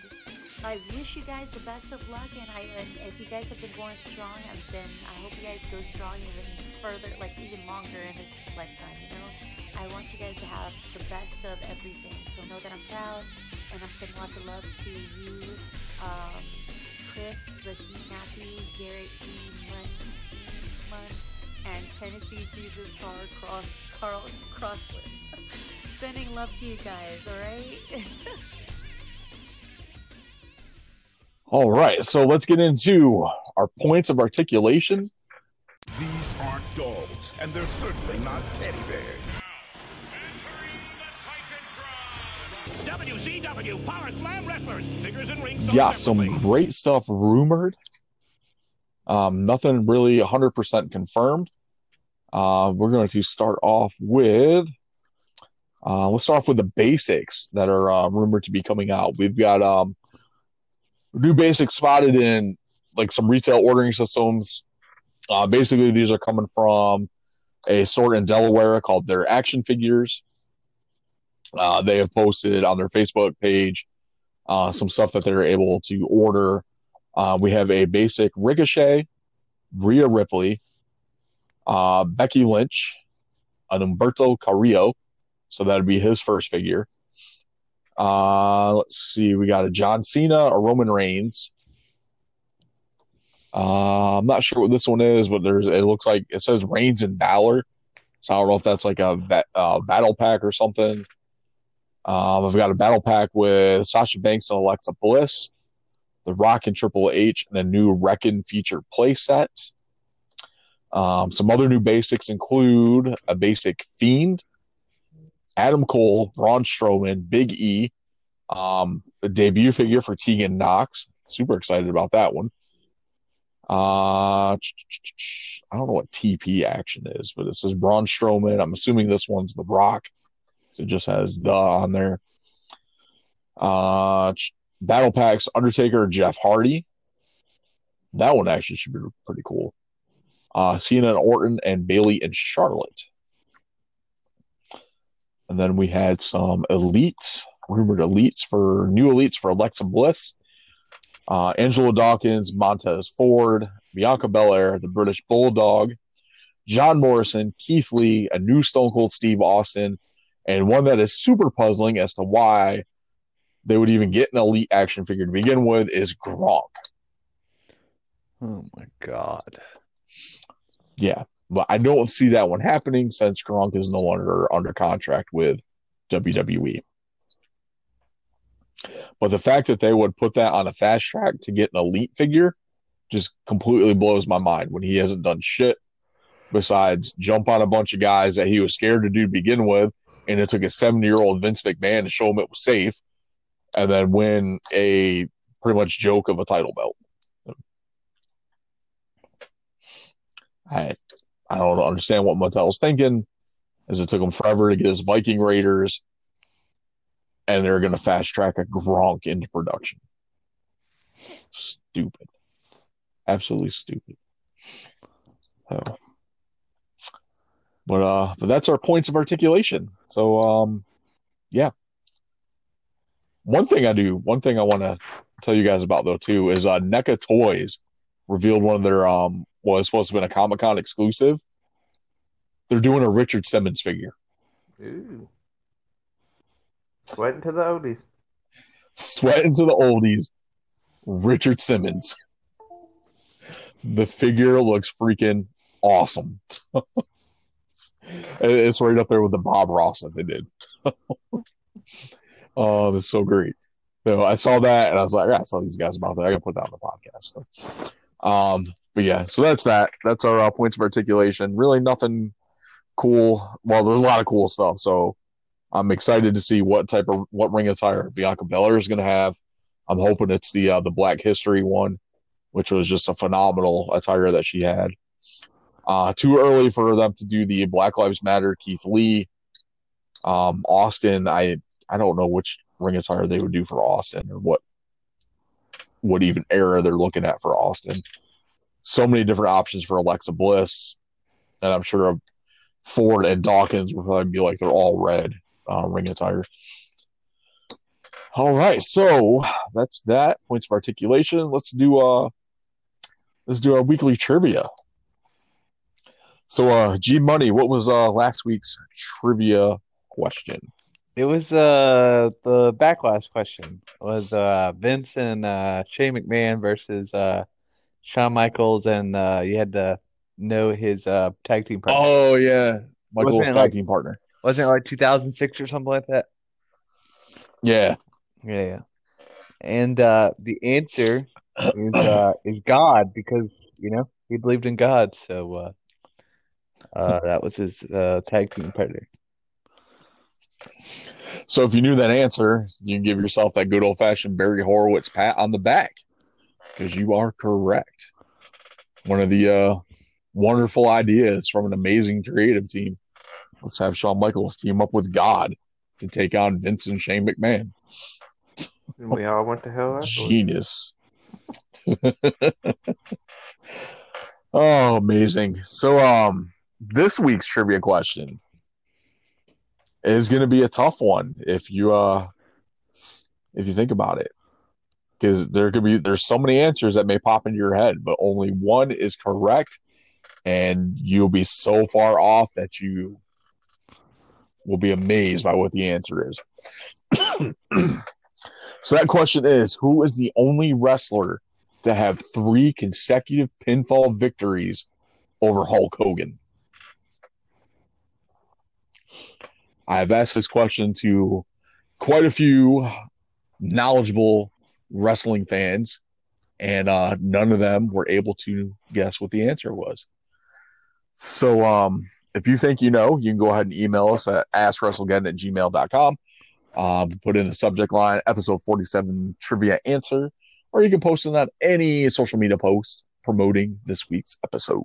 I wish you guys the best of luck. And I, and if you guys have been going strong, then I hope you guys go strong even further, like even longer in this lifetime. You know, I want you guys to have the best of everything. So know that I'm proud, and I'm sending lots of love to you, um, Chris, the Heat Matthews, Garrett E. Munn, and Tennessee Jesus Carl Carl, Carl Crossland. Sending love to you guys, alright? All right, so let's get into our points of articulation. These aren't dolls, and they're certainly not teddy bears. WCW Power Slam Wrestlers. Figures and rings. Yeah, some great stuff rumored. Um, nothing really 100% confirmed. Uh, we're going to start off with, uh, let's start off with the basics that are uh, rumored to be coming out. We've got um, new Basic spotted in like some retail ordering systems. Uh, basically, these are coming from a store in Delaware called Their Action Figures. Uh, they have posted on their Facebook page uh, some stuff that they're able to order. Uh, we have a basic Ricochet, Rhea Ripley, uh, Becky Lynch, an Humberto Carrillo. So that'd be his first figure. Uh, let's see. We got a John Cena, a Roman Reigns. Uh, I'm not sure what this one is, but there's it looks like it says Reigns and Balor. So I don't know if that's like a vet, uh, battle pack or something. Um, I've got a battle pack with Sasha Banks and Alexa Bliss, The Rock and Triple H, and a new Wrekkin' feature playset. Um, some other new basics include a basic Fiend, Adam Cole, Braun Strowman, Big E, um, a debut figure for Tegan Nox. Super excited about that one. Uh, I don't know what TP action is, but it says Braun Strowman. I'm assuming this one's The Rock. So it just has the on there. Uh, Battle Packs Undertaker, Jeff Hardy. That one actually should be pretty cool. Uh, Cena and Orton and Bayley and Charlotte. And then we had some elites, rumored elites for new elites for Alexa Bliss, uh, Angelo Dawkins, Montez Ford, Bianca Belair, the British Bulldog, John Morrison, Keith Lee, a new Stone Cold Steve Austin, and one that is super puzzling as to why they would even get an elite action figure to begin with is Gronk. Oh my god. Yeah, but I don't see that one happening since Gronk is no longer under contract with WWE. But the fact that they would put that on a fast track to get an elite figure just completely blows my mind when he hasn't done shit besides jump on a bunch of guys that he was scared to do to begin with. And it took a 70 year old Vince McMahon to show him it was safe and then win a pretty much joke of a title belt. I I don't understand what Mattel's thinking, as it took him forever to get his Viking Raiders, and they're going to fast track a Gronk into production. Stupid, absolutely stupid. So, but uh, but that's our points of articulation. So um, yeah. One thing I do, one thing I want to tell you guys about though too is uh, NECA Toys revealed one of their um was supposed to be a Comic Con exclusive. They're doing a Richard Simmons figure. Ooh. Sweating to the oldies. Sweating to the oldies. Richard Simmons. The figure looks freaking awesome. it's right up there with the Bob Ross that they did. oh, that's so great. So I saw that and I was like, yeah, I saw these guys about that. I gotta put that on the podcast. So, um, but yeah, so that's that. That's our uh, points of articulation. Really nothing cool. Well, there's a lot of cool stuff. So I'm excited to see what type of what ring attire Bianca Belair is going to have. I'm hoping it's the uh, the Black History one, which was just a phenomenal attire that she had. Uh, too early for them to do the Black Lives Matter Keith Lee. Um, Austin, I I don't know which ring attire they would do for Austin or what what even era they're looking at for Austin. So many different options for Alexa Bliss, and I'm sure Ford and Dawkins would probably be like they're all red uh, ring attire. All right, so that's that. Points of articulation. Let's do uh let's do our weekly trivia. So uh G Money, what was uh last week's trivia question? It was uh the backlash question was uh Vince and uh Shane McMahon versus uh Shawn Michaels and uh you had to know his uh tag team partner. Oh yeah, Michael's tag like- team partner. Wasn't it like 2006 or something like that? Yeah, Yeah, yeah. And uh the answer is uh is God because you know he believed in God, so uh uh that was his uh tag team partner. So if you knew that answer, you can give yourself that good old fashioned Barry Horowitz pat on the back because you are correct. One of the uh, wonderful ideas from an amazing creative team. Let's have Shawn Michaels team up with God to take on Vince and Shane McMahon. And we all went to hell afterwards. Genius. oh, amazing. So um this week's trivia question is going to be a tough one if you uh if you think about it because there could be there's so many answers that may pop into your head but only one is correct and you'll be so far off that you will be amazed by what the answer is. so that question is who is the only wrestler to have three consecutive pinfall victories over Hulk Hogan? I have asked this question to quite a few knowledgeable wrestling fans, and uh, none of them were able to guess what the answer was. So, um, if you think you know, you can go ahead and email us at askwrestlegeddon at gmail.com. Um, put in the subject line episode 47 trivia answer, or you can post it on any social media post promoting this week's episode.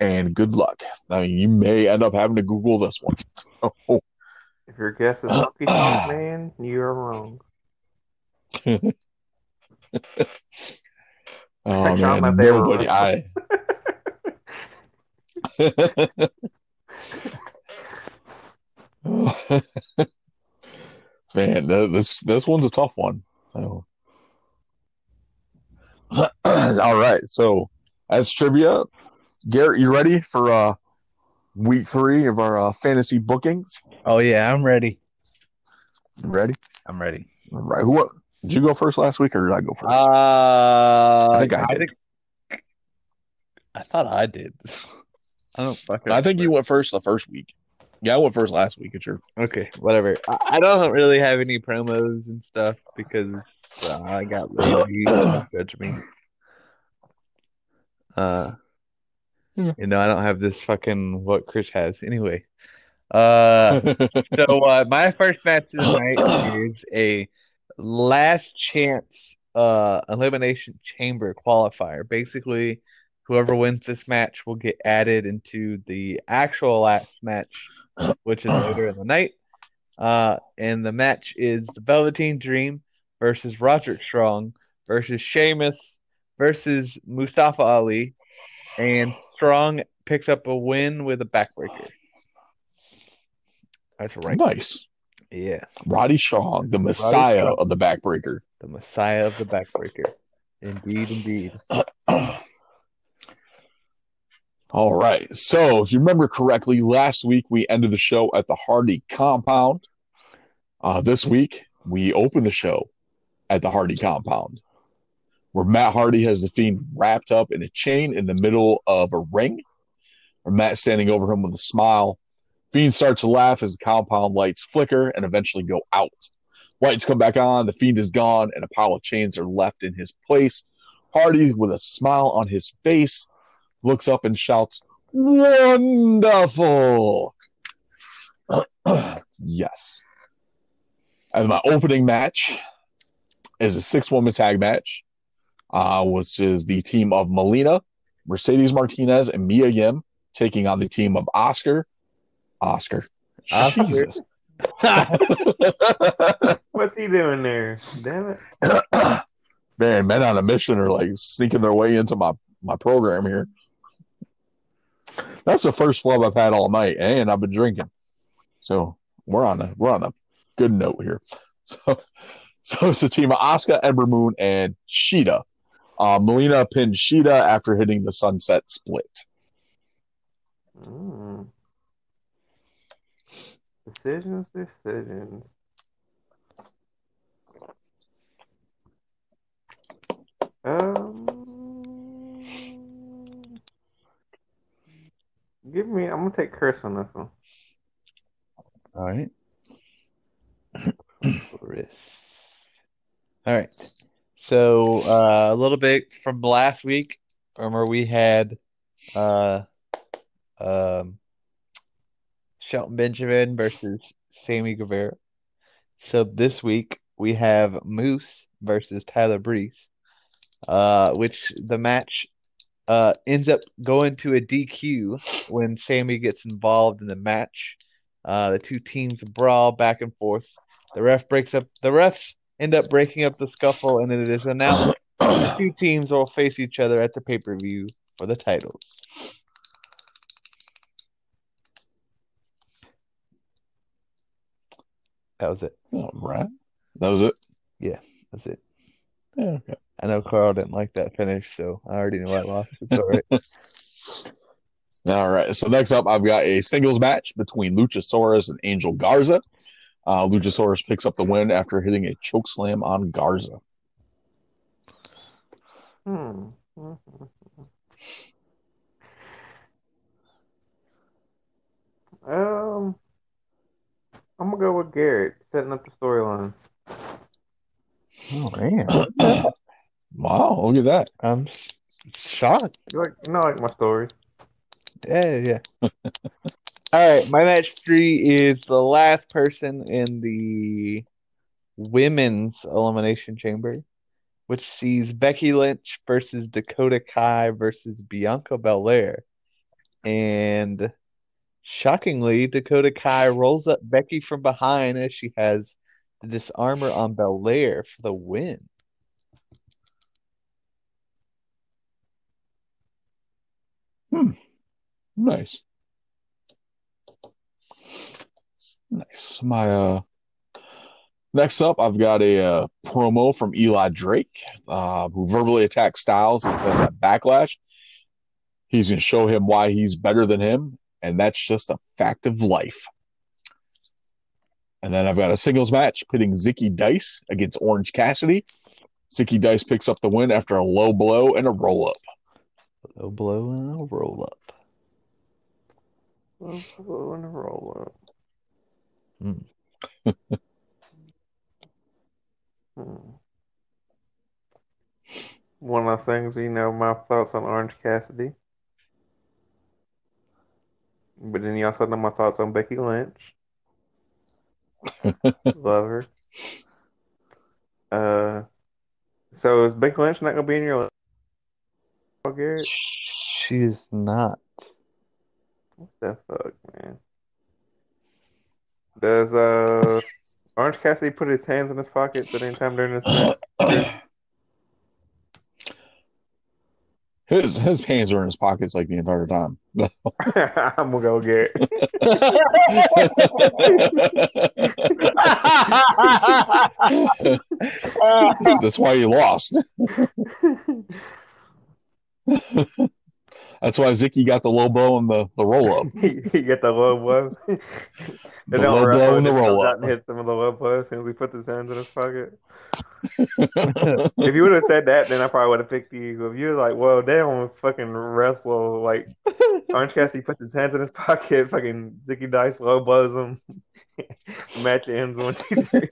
And good luck. I mean, you may end up having to Google this one. So, If your guess is Honky Tonk Man, you are wrong. oh I'm man, nobody. I man, this this one's a tough one. So. All right, so as trivia, Garrett, you ready for uh week three of our uh, fantasy bookings? Oh yeah, I'm ready. You ready? I'm ready. All right, who? What, did you go first last week, or did I go first? Uh, I think I did. think I thought I did. I don't fucking. I think you went first the first week. Yeah, I went first last week. It's your Okay, whatever. I, I don't really have any promos and stuff because uh, I got lazy. Don't judge me. Uh, Yeah. you know, I don't have this fucking what Chris has anyway. Uh, so uh, my first match tonight is a last chance uh elimination chamber qualifier. Basically, whoever wins this match will get added into the actual last match, which is later in the night. Uh, and the match is the Velveteen Dream versus Roderick Strong versus Sheamus versus Mustafa Ali, and Strong picks up a win with a backbreaker. That's right. nice. Yeah, Roddy Strong, the Messiah of the backbreaker. the Messiah of the backbreaker. Indeed, indeed. All right. So, if you remember correctly, last week we ended the show at the Hardy compound. Uh, this week we open the show at the Hardy compound, where Matt Hardy has the Fiend wrapped up in a chain in the middle of a ring. Where Matt standing over him with a smile. Fiend starts to laugh as the compound lights flicker and eventually go out. Lights come back on. The Fiend is gone, and a pile of chains are left in his place. Hardy, with a smile on his face, looks up and shouts, Wonderful! yes. And my opening match is a six woman tag match, uh, which is the team of Melina, Mercedes Martinez, and Mia Yim taking on the team of Oscar. Oscar. Oscar. Jesus. What's he doing there? Damn it. Man, men on a mission are like sneaking their way into my, my program here. That's the first flub I've had all night, and I've been drinking. So we're on a we're on a good note here. So so it's the team of Asuka, Ember Moon, and Shida. Uh, Melina pinned Shida after hitting the sunset split. Mm. Decisions, decisions. Um, give me. I'm gonna take Chris on this one. All right. Chris. All right. So uh, a little bit from last week. Remember we had uh, um, Shelton Benjamin versus Sammy Guevara. So this week we have Moose versus Tyler Breeze, uh, which the match uh, ends up going to a DQ when Sammy gets involved in the match. Uh, the two teams brawl back and forth. The ref breaks up. The refs end up breaking up the scuffle, and it is announced the two teams will face each other at the pay per view for the titles. That was it. All right. That was it. Yeah, that's it. Yeah, okay. I know Carl didn't like that finish, so I already knew I lost. It's all right. All right. So next up, I've got a singles match between Luchasaurus and Angel Garza. Uh, Luchasaurus picks up the win after hitting a choke slam on Garza. Hmm. Um, I'm gonna go with Garrett setting up the storyline. Oh man! wow, look at that. I'm shocked. You like, you know, like my story. Yeah, yeah. All right, my match three is the last person in the women's elimination chamber, which sees Becky Lynch versus Dakota Kai versus Bianca Belair. And shockingly, Dakota Kai rolls up Becky from behind as she has the disarmor on Belair for the win. Hmm. Nice. Nice. My uh next up I've got a uh, promo from Eli Drake, uh, who verbally attacked Styles and says at backlash he's gonna show him why he's better than him, and that's just a fact of life. And then I've got a singles match pitting Zicky Dice against Orange Cassidy. Zicky Dice picks up the win after a low blow and a roll up. Low blow and a roll up. Low blow and a roll up. Hmm. One of the things, you know, my thoughts on Orange Cassidy. But then you also know my thoughts on Becky Lynch. Love her. Uh, so is Becky Lynch not gonna be in your list? Garrett? She is not. What the fuck, man? Does uh Orange Cassidy put his hands in his pockets at any time during this match? His his hands are in his pockets like the entire time. I'm gonna go Garrett. That's why you lost. That's why Zicky got the low blow and the, the roll up. he, get the low blow. The low blow and the roll up. And hit some of the low blow as soon as he puts his hands in his pocket. if you would have said that, then I probably would have picked you. If you were like, "Well, they don't fucking wrestle," like Orange Cassidy puts his hands in his pocket, fucking Zicky Dice low blows him. Match ends one, two, three.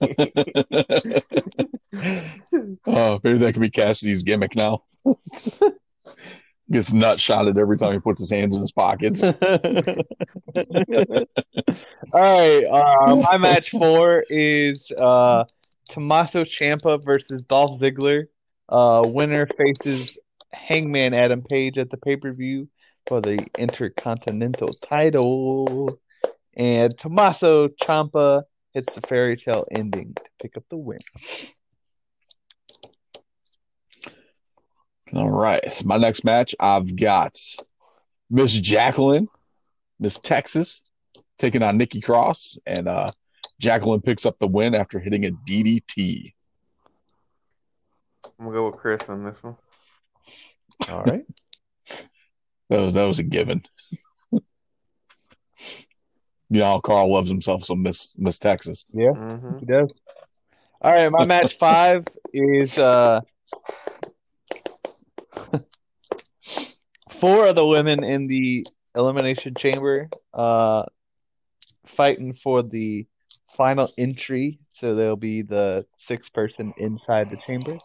oh, maybe that could be Cassidy's gimmick now. Gets nut shotted every time he puts his hands in his pockets. All right, uh, my match four is uh, Tommaso Ciampa versus Dolph Ziggler. Uh, winner faces Hangman Adam Page at the pay per view for the Intercontinental title, and Tommaso Ciampa hits the fairy tale ending to pick up the win. All right. My next match, I've got Miss Jacqueline, Miss Texas, taking on Nikki Cross, and uh, Jacqueline picks up the win after hitting a DDT. I'm gonna go with Chris on this one. All right. That was that was a given. you know, Carl loves himself some Miss Miss Texas. Yeah, Mhm. he does. All right, my match five is uh four of the women in the elimination chamber uh fighting for the final entry. So there'll be the sixth person inside the chamber,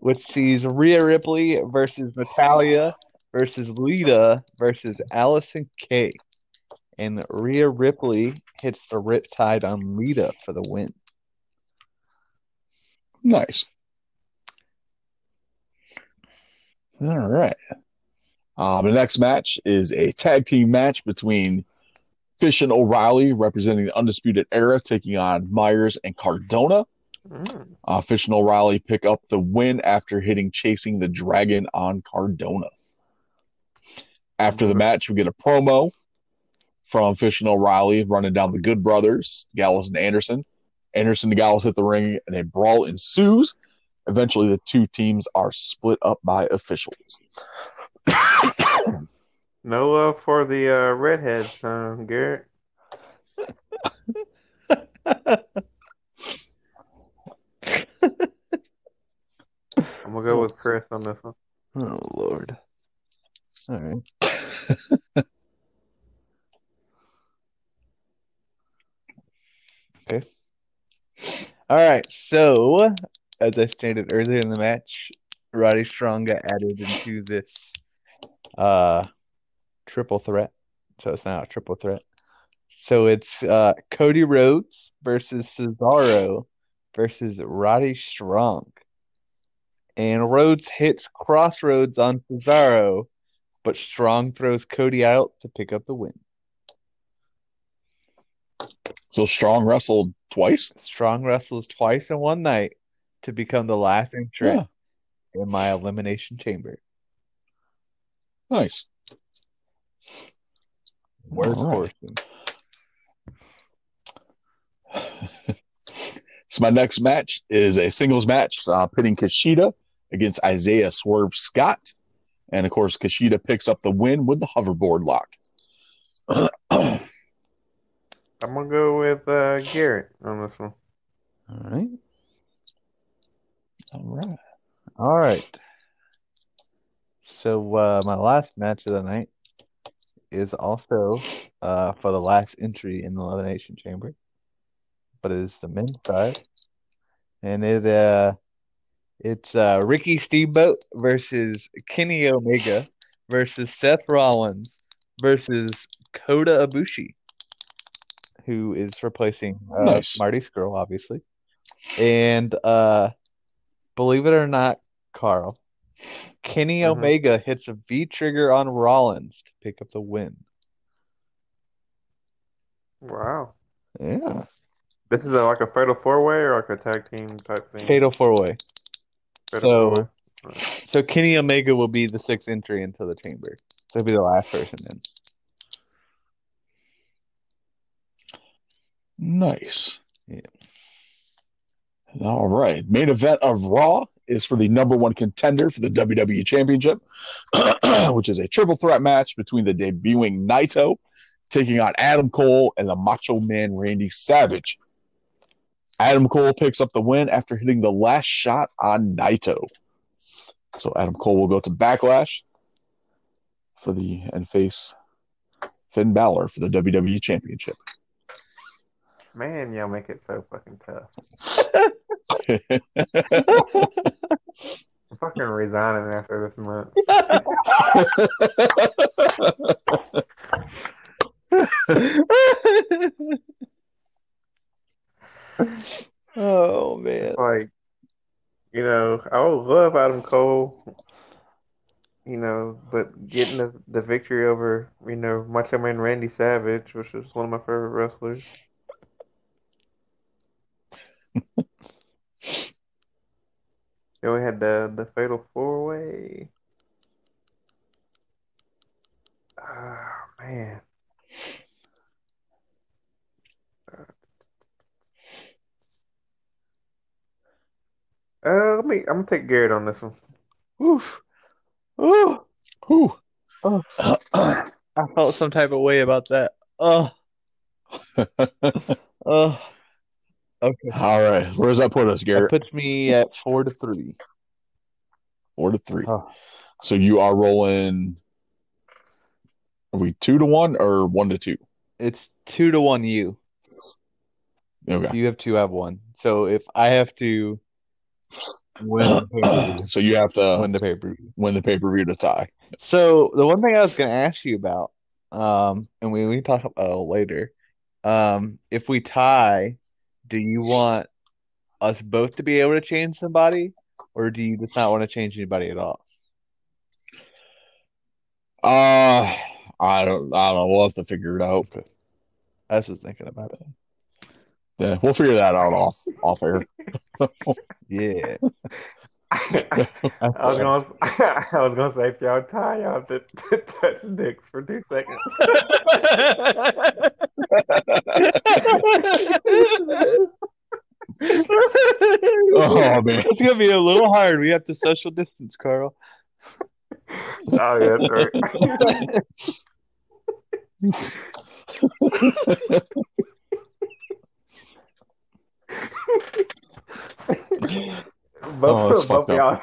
which sees Rhea Ripley versus Natalya versus Lita versus Allysin Kay. And Rhea Ripley hits the riptide on Lita for the win. Nice. All right. Um, the next match is a tag team match between Fish and O'Reilly, representing the Undisputed Era, taking on Myers and Cardona. Mm. Uh, Fish and O'Reilly pick up the win after hitting Chasing the Dragon on Cardona. After the match, we get a promo from Fish and O'Reilly running down the Good Brothers, Gallows and Anderson. Anderson and Gallows hit the ring, and a brawl ensues. Eventually, the two teams are split up by officials. No love for the uh, redheads, huh, Garrett? I'm gonna go with Chris on this one. Oh Lord. All right. okay. All right. So, as I stated earlier in the match, Roddy Strong got added into this uh triple threat. So it's now a triple threat. So it's uh Cody Rhodes versus Cesaro versus Roddy Strong. And Rhodes hits Crossroads on Cesaro, but Strong throws Cody out to pick up the win. So Strong wrestled twice. Strong wrestles twice in one night to become the last entrant in my elimination chamber. Nice. Where's All right. Horseman? So my next match is a singles match uh, pitting Kushida against Isaiah Swerve Scott, and of course Kushida picks up the win with the hoverboard lock. I'm gonna go with uh, Garrett on this one. All right. All right. All right. So uh, my last match of the night is also uh, for the last entry in the elimination chamber, but it is the men's side, and it uh, it's uh, Ricky Steamboat versus Kenny Omega versus Seth Rollins versus Kota Ibushi, who is replacing uh, Nice. Marty Scurll, obviously, and uh, believe it or not, Carl. Kenny Mhm. Omega hits a V trigger on Rollins to pick up the win. Wow. Yeah. This is a, like a fatal four way or like a tag team type thing? Fatal four way. So four-way. so Kenny Omega will be the sixth entry into the chamber. So he'll be the last person in. Nice. Yeah. All right. Main event of Raw is for the number one contender for the WWE Championship, which is a triple threat match between the debuting Naito taking on Adam Cole and the Macho Man Randy Savage. Adam Cole picks up the win after hitting the last shot on Naito. So Adam Cole will go to Backlash for the and face Finn Balor for the WWE Championship. Man, y'all make it so fucking tough. I'm fucking resigning after this month. oh man. It's like, you know, I would love Adam Cole, you know, but getting the, the victory over, you know, Macho Man Randy Savage, which is one of my favorite wrestlers. Then we had the the Fatal Four Way. Oh man. Uh, let me. I'm gonna take Garrett on this one. Oof. Ooh. Whew. Oh, I felt some type of way about that. Oh. Oh. Okay. All right. Where does that put us, That Garrett? puts me at four to three. Four to three. Oh. So you are rolling. Are we two to one or one to two? It's two to one you. If Okay. you have two, I have one. So if I have to win the so you have to win the pay-per-view. win the pay per view to tie. So the one thing I was going to ask you about, um, and we we talk about it later. Um, if we tie, do you want us both to be able to change somebody, or do you just not want to change anybody at all? Uh, I don't. I don't know. We'll have to figure it out. Okay. I was just thinking about it. Yeah, we'll figure that out off off air. Yeah. I was gonna, I was gonna say if y'all tie, y'all have to, to touch dicks for two seconds. Oh man. It's gonna be a little hard. We have to social distance, Carl. Oh, yeah, that's right. both Oh, that's both fucked y'all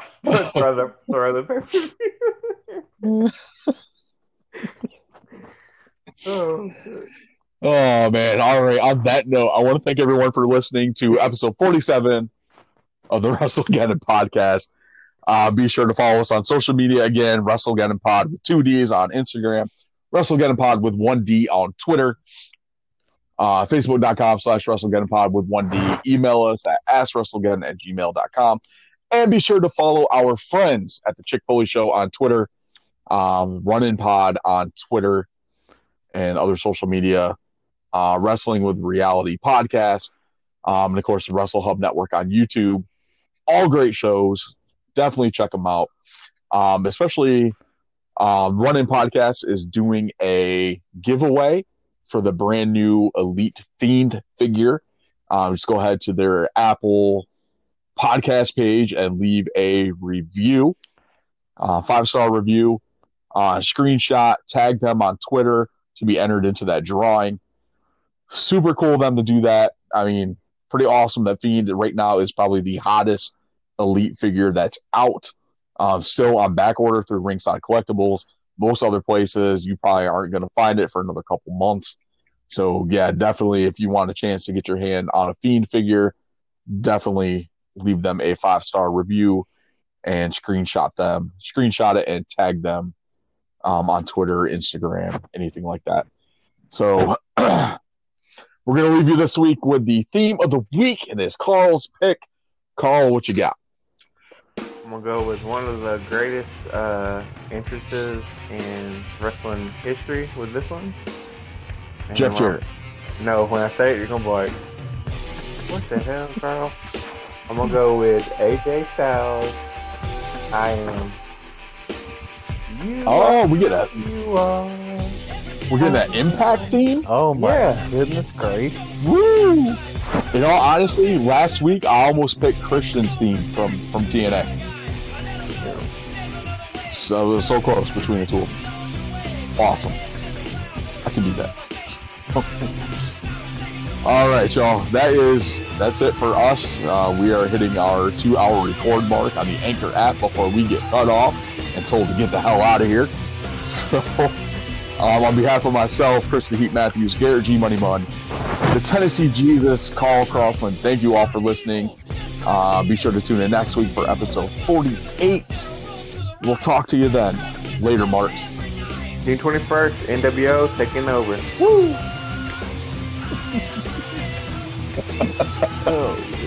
throw the throw the pay-per-view. oh. Oh man! All right. On that note, I want to thank everyone for listening to episode forty-seven of the WrestleGeddon podcast. Uh, be sure to follow us on social media again, WrestleGeddon Pod with two D's on Instagram, WrestleGeddon Pod with one D on Twitter, uh, Facebook.com slash WrestleGeddon Pod with one D. Email us at AskWrestleGeddon at gmail.com. And be sure to follow our friends at the Chick Foley Show on Twitter, um, Run In Pod on Twitter, and other social media uh, Wrestling with Reality podcast, um, and of course the Wrestle Hub Network on YouTube. All great shows. Definitely check them out. Um, especially um, Run In Podcast is doing a giveaway for the brand new Elite Fiend figure. Um, just go ahead to their Apple podcast page and leave a review, uh, five star review, uh, screenshot, tag them on Twitter to be entered into that drawing super cool of them to do that. I mean, pretty awesome that Fiend right now is probably the hottest elite figure that's out. Um, still on back order through Ringside Collectibles. Most other places, you probably aren't going to find it for another couple months. So, yeah, definitely if you want a chance to get your hand on a Fiend figure, definitely leave them a five star review and screenshot them, screenshot it and tag them um, on Twitter, Instagram, anything like that. So, We're going to leave you this week with the theme of the week, and it's Carl's pick. Carl, what you got? I'm gonna go with one of the greatest uh, entrances in wrestling history with this one. And Jeff Jarrett. No, when I say it, you're gonna be like, "What the hell, Carl?" I'm gonna go with AJ Styles. I am. You Oh, we get a who You are. we're getting that impact theme. Oh my Yeah. goodness gracious! Woo! You know, honestly, last week I almost picked Christian's theme from from TNA. So was so close between the two. Awesome. I can do that. All right, y'all. That is that's it for us. Uh, we are hitting our two-hour record mark on the Anchor app before we get cut off and told to get the hell out of here. So, um, on behalf of myself, Chris the Heat Matthews, Garrett G Money Mun, the Tennessee Jesus, Carl Crossland. Thank you all for listening. Uh, be sure to tune in next week for episode 48. We'll talk to you then. Later, Marks. June 21st, NWO taking over. Woo! oh.